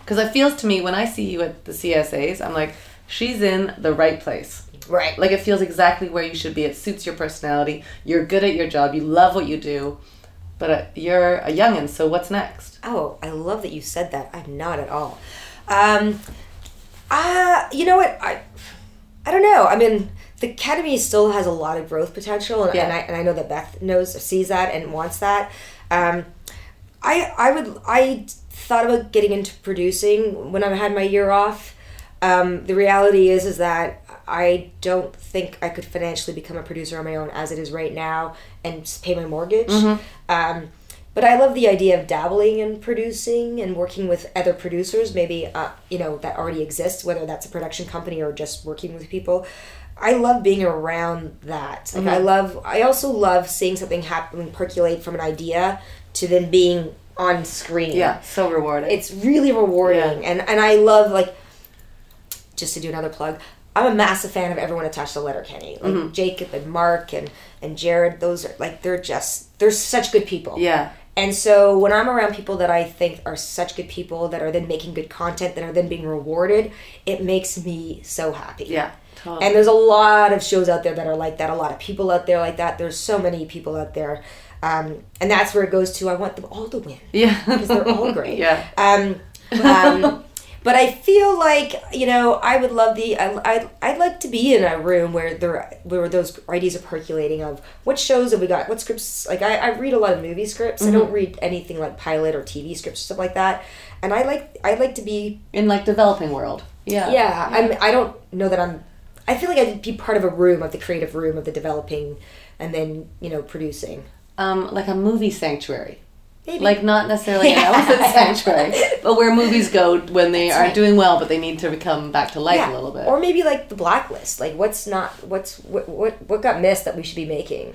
Because it feels to me when I see you at the CSAs, I'm like, she's in the right place. Right. Like, it feels exactly where you should be. It suits your personality. You're good at your job. You love what you do. But uh, you're a youngin', so what's next? Oh, I love that you said that. I'm not at all. Um, uh, you know what? I, I don't know. I mean, the academy still has a lot of growth potential, and, Yeah. and I and I know that Beth knows, sees that, and wants that. Um, I I would I thought about getting into producing when I had my year off. Um, the reality is is that I don't think I could financially become a producer on my own as it is right now and pay my mortgage. Um, but I love the idea of dabbling in producing and working with other producers, maybe uh, you know that already exists, whether that's a production company or just working with people. I love being around that. Like I love. I also love seeing something happen, percolate from an idea to then being on screen. Yeah, so rewarding. it's really rewarding, Yeah. and and I love like. Just to do another plug, I'm a massive fan of everyone attached to Letterkenny, like Mm-hmm. Jacob and Mark and and Jared. Those are like they're just they're such good people. yeah. And so when I'm around people that I think are such good people that are then making good content that are then being rewarded, it makes me so happy. Yeah. Totally. And there's a lot of shows out there that are like that. A lot of people out there like that. There's so many people out there, um, and that's where it goes to. I want them all to win yeah. because they're all (laughs) great. yeah. Um, (laughs) um, but I feel like you know I would love the I I I'd like to be in a room where there where those ideas are percolating of what shows have we got what scripts like I, I read a lot of movie scripts. I don't read anything like pilot or TV scripts stuff like that. And I like I like to be In like developing world. Yeah. yeah, I'm I don't know that I'm I feel like I'd be part of a room of the creative room of the developing and then you know producing. Um, like a movie sanctuary. Maybe. Like not necessarily an (laughs) elephant sanctuary, but where movies go when they That's aren't right. doing well, but they need to come back to life a little bit. Or maybe like the blacklist. Like what's not what's what what what got missed that we should be making.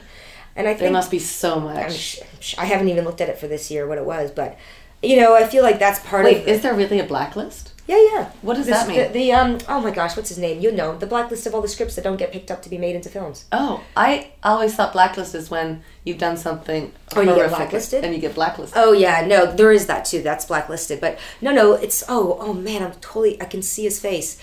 And I think there must be so I'm much. sh- sh- I haven't even looked at it for this year what it was, but you know, I feel like that's part Wait, of the, is there really a blacklist? Yeah, yeah. What does This- that mean? The, the um oh my gosh, what's his name? You know, the blacklist of all the scripts that don't get picked up to be made into films. Oh, I always thought blacklist is when you've done something Oh, you get blacklisted? and you get blacklisted. Oh yeah, no, there is that too. That's blacklisted, but no, no, it's oh, oh man, I'm totally. I can see his face.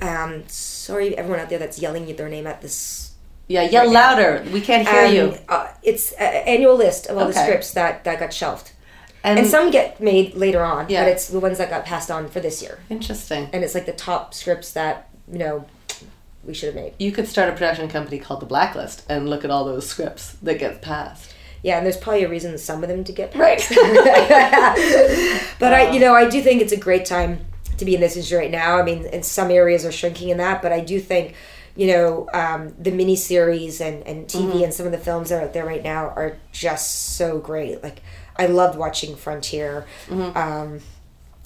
Um, sorry, everyone out there that's yelling their name at this. Yeah, yell Right now. louder. We can't hear Um, you. Uh, it's an annual list of all the scripts that that got shelved, And, and some get made later on. Yeah. but it's the ones that got passed on for this year, interesting. and it's like the top scripts that you know we should have made. You could start a production company called The Blacklist and look at all those scripts that get passed. Yeah, and there's probably a reason some of them to get passed. Right. (laughs) but I, you know, I do think it's a great time to be in this industry right now. I mean, in some areas are shrinking in that, but I do think, you know, um, the miniseries and and TV and some of the films that are out there right now are just so great. Like, I loved watching Frontier. Um,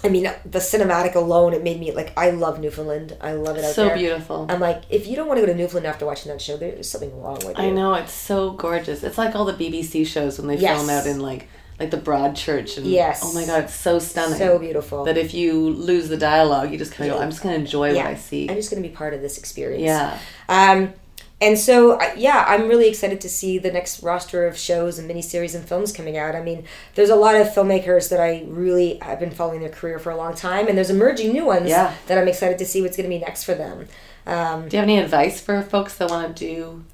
I mean, the cinematic alone, it made me like I love Newfoundland. I love it out so there. beautiful. I'm like, if you don't want to go to Newfoundland after watching that show, there's something wrong with you. I know it's so gorgeous. It's like all the BBC shows when they Yes. film out in like like the Broadchurch and Yes. oh my god, it's so stunning. So beautiful. that if you lose the dialogue, you just kind of go, I'm just going to enjoy yeah, what I see. I'm just going to be part of this experience. yeah. Um, and so, yeah, I'm really excited to see the next roster of shows and miniseries and films coming out. I mean, there's a lot of filmmakers that I really have been following their career for a long time, and there's emerging new ones Yeah. that I'm excited to see what's going to be next for them. Um, Do you have any advice for folks that want to do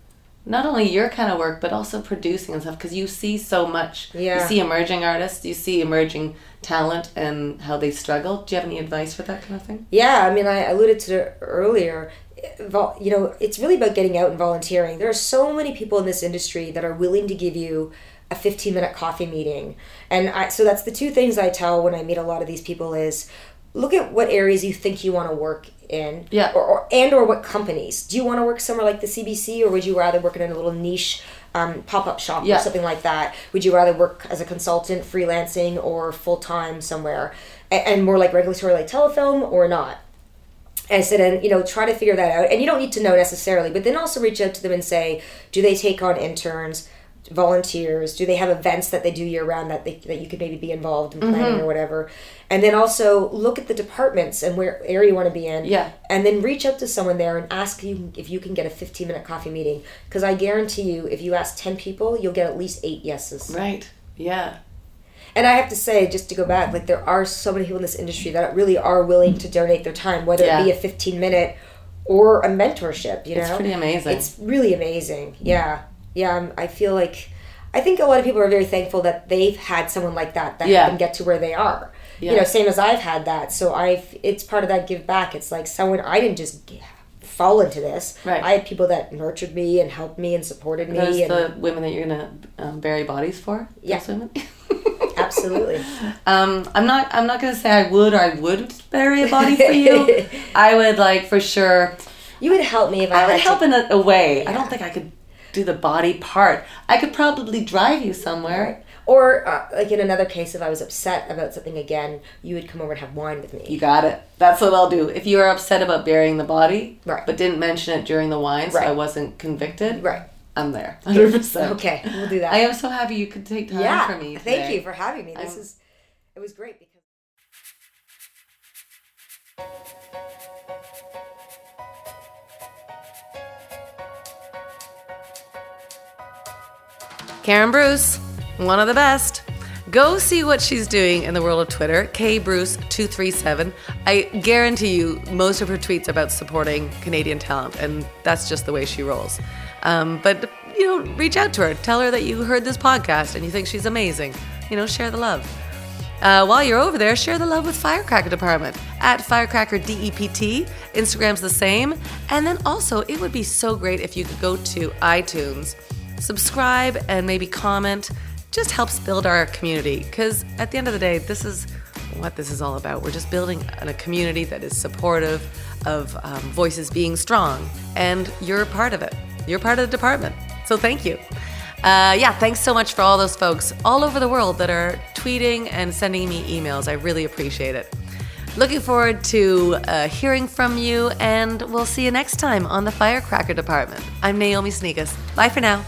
not only your kind of work but also producing and stuff because you see so much. Yeah. You see emerging artists, you see emerging talent and how they struggle. Do you have any advice for that kind of thing? yeah, I mean, I alluded to it earlier. You know, it's really about getting out and volunteering. There are so many people in this industry that are willing to give you a 15 minute coffee meeting. And I, so that's the two things I tell when I meet a lot of these people is look at what areas you think you want to work in Yeah. or, or and or what companies do you want to work somewhere like the cbc or would you rather work in a little niche um, pop-up shop Yeah. or something like that would you rather work as a consultant freelancing or full-time somewhere and, and more like regulatory like telefilm or not I said, and you know, try to figure that out. And you don't need to know necessarily, but then also reach out to them and say, do they take on interns, volunteers? Do they have events that they do year round that they, that you could maybe be involved in planning Mm-hmm. or whatever? And then also look at the departments and where area you want to be in. Yeah. And then reach out to someone there and ask you if you can get a 15 minute coffee meeting. Because I guarantee you, if you ask 10 people, you'll get at least eight yeses. Right. Yeah. And I have to say, just to go back, like there are so many people in this industry that really are willing to donate their time, whether Yeah. it be a 15 minute or a mentorship, you know? It's pretty amazing. It's really amazing. Yeah. Yeah. I'm, I feel like, I think a lot of people are very thankful that they've had someone like that that Yeah. helped them get to where they are. Yeah. You know, same as I've had that. So I've, it's part of that give back. It's like someone, I didn't just fall into this. Right. I had people that nurtured me and helped me and supported me. Those and the women that you're gonna um, bury bodies for. Yeah. Women? (laughs) absolutely. (laughs) Um, I'm not. I'm not gonna say I would or I would bury a body for you. (laughs) I would like for sure. You would help me if I, I would to- help in a, a way. I don't think I could do the body part. I could probably drive you somewhere. Or uh, like in another case, if I was upset about something again, you would come over and have wine with me. You got it. That's what I'll do. If you are upset about burying the body, Right. but didn't mention it during the wine, so I wasn't convicted, right. I'm there. 100%. (laughs) Okay, (laughs) we'll do that. I am so happy you could take time yeah. for me. Thank you for having me. This I'm- is it was great because. Karen Bruce, one of the best. Go see what she's doing in the world of Twitter, kbruce237. I guarantee you, most of her tweets are about supporting Canadian talent, and that's just the way she rolls. Um, but, you know, reach out to her. Tell her that you heard this podcast and you think she's amazing. You know, share the love. Uh, while you're over there, share the love with Firecracker Department at Firecracker DEPT. Instagram's the same. And then also, it would be so great if you could go to iTunes, subscribe, and maybe comment. Just helps build our community. Because at the end of the day, this is what this is all about. We're just building a community that is supportive of um, voices being strong. And you're part of it. You're part of the department. So thank you. Uh, yeah, thanks so much for all those folks all over the world that are tweeting and sending me emails. I really appreciate it. Looking forward to uh, hearing from you, and we'll see you next time on the Firecracker Department. I'm Naomi Snieckus. Bye for now.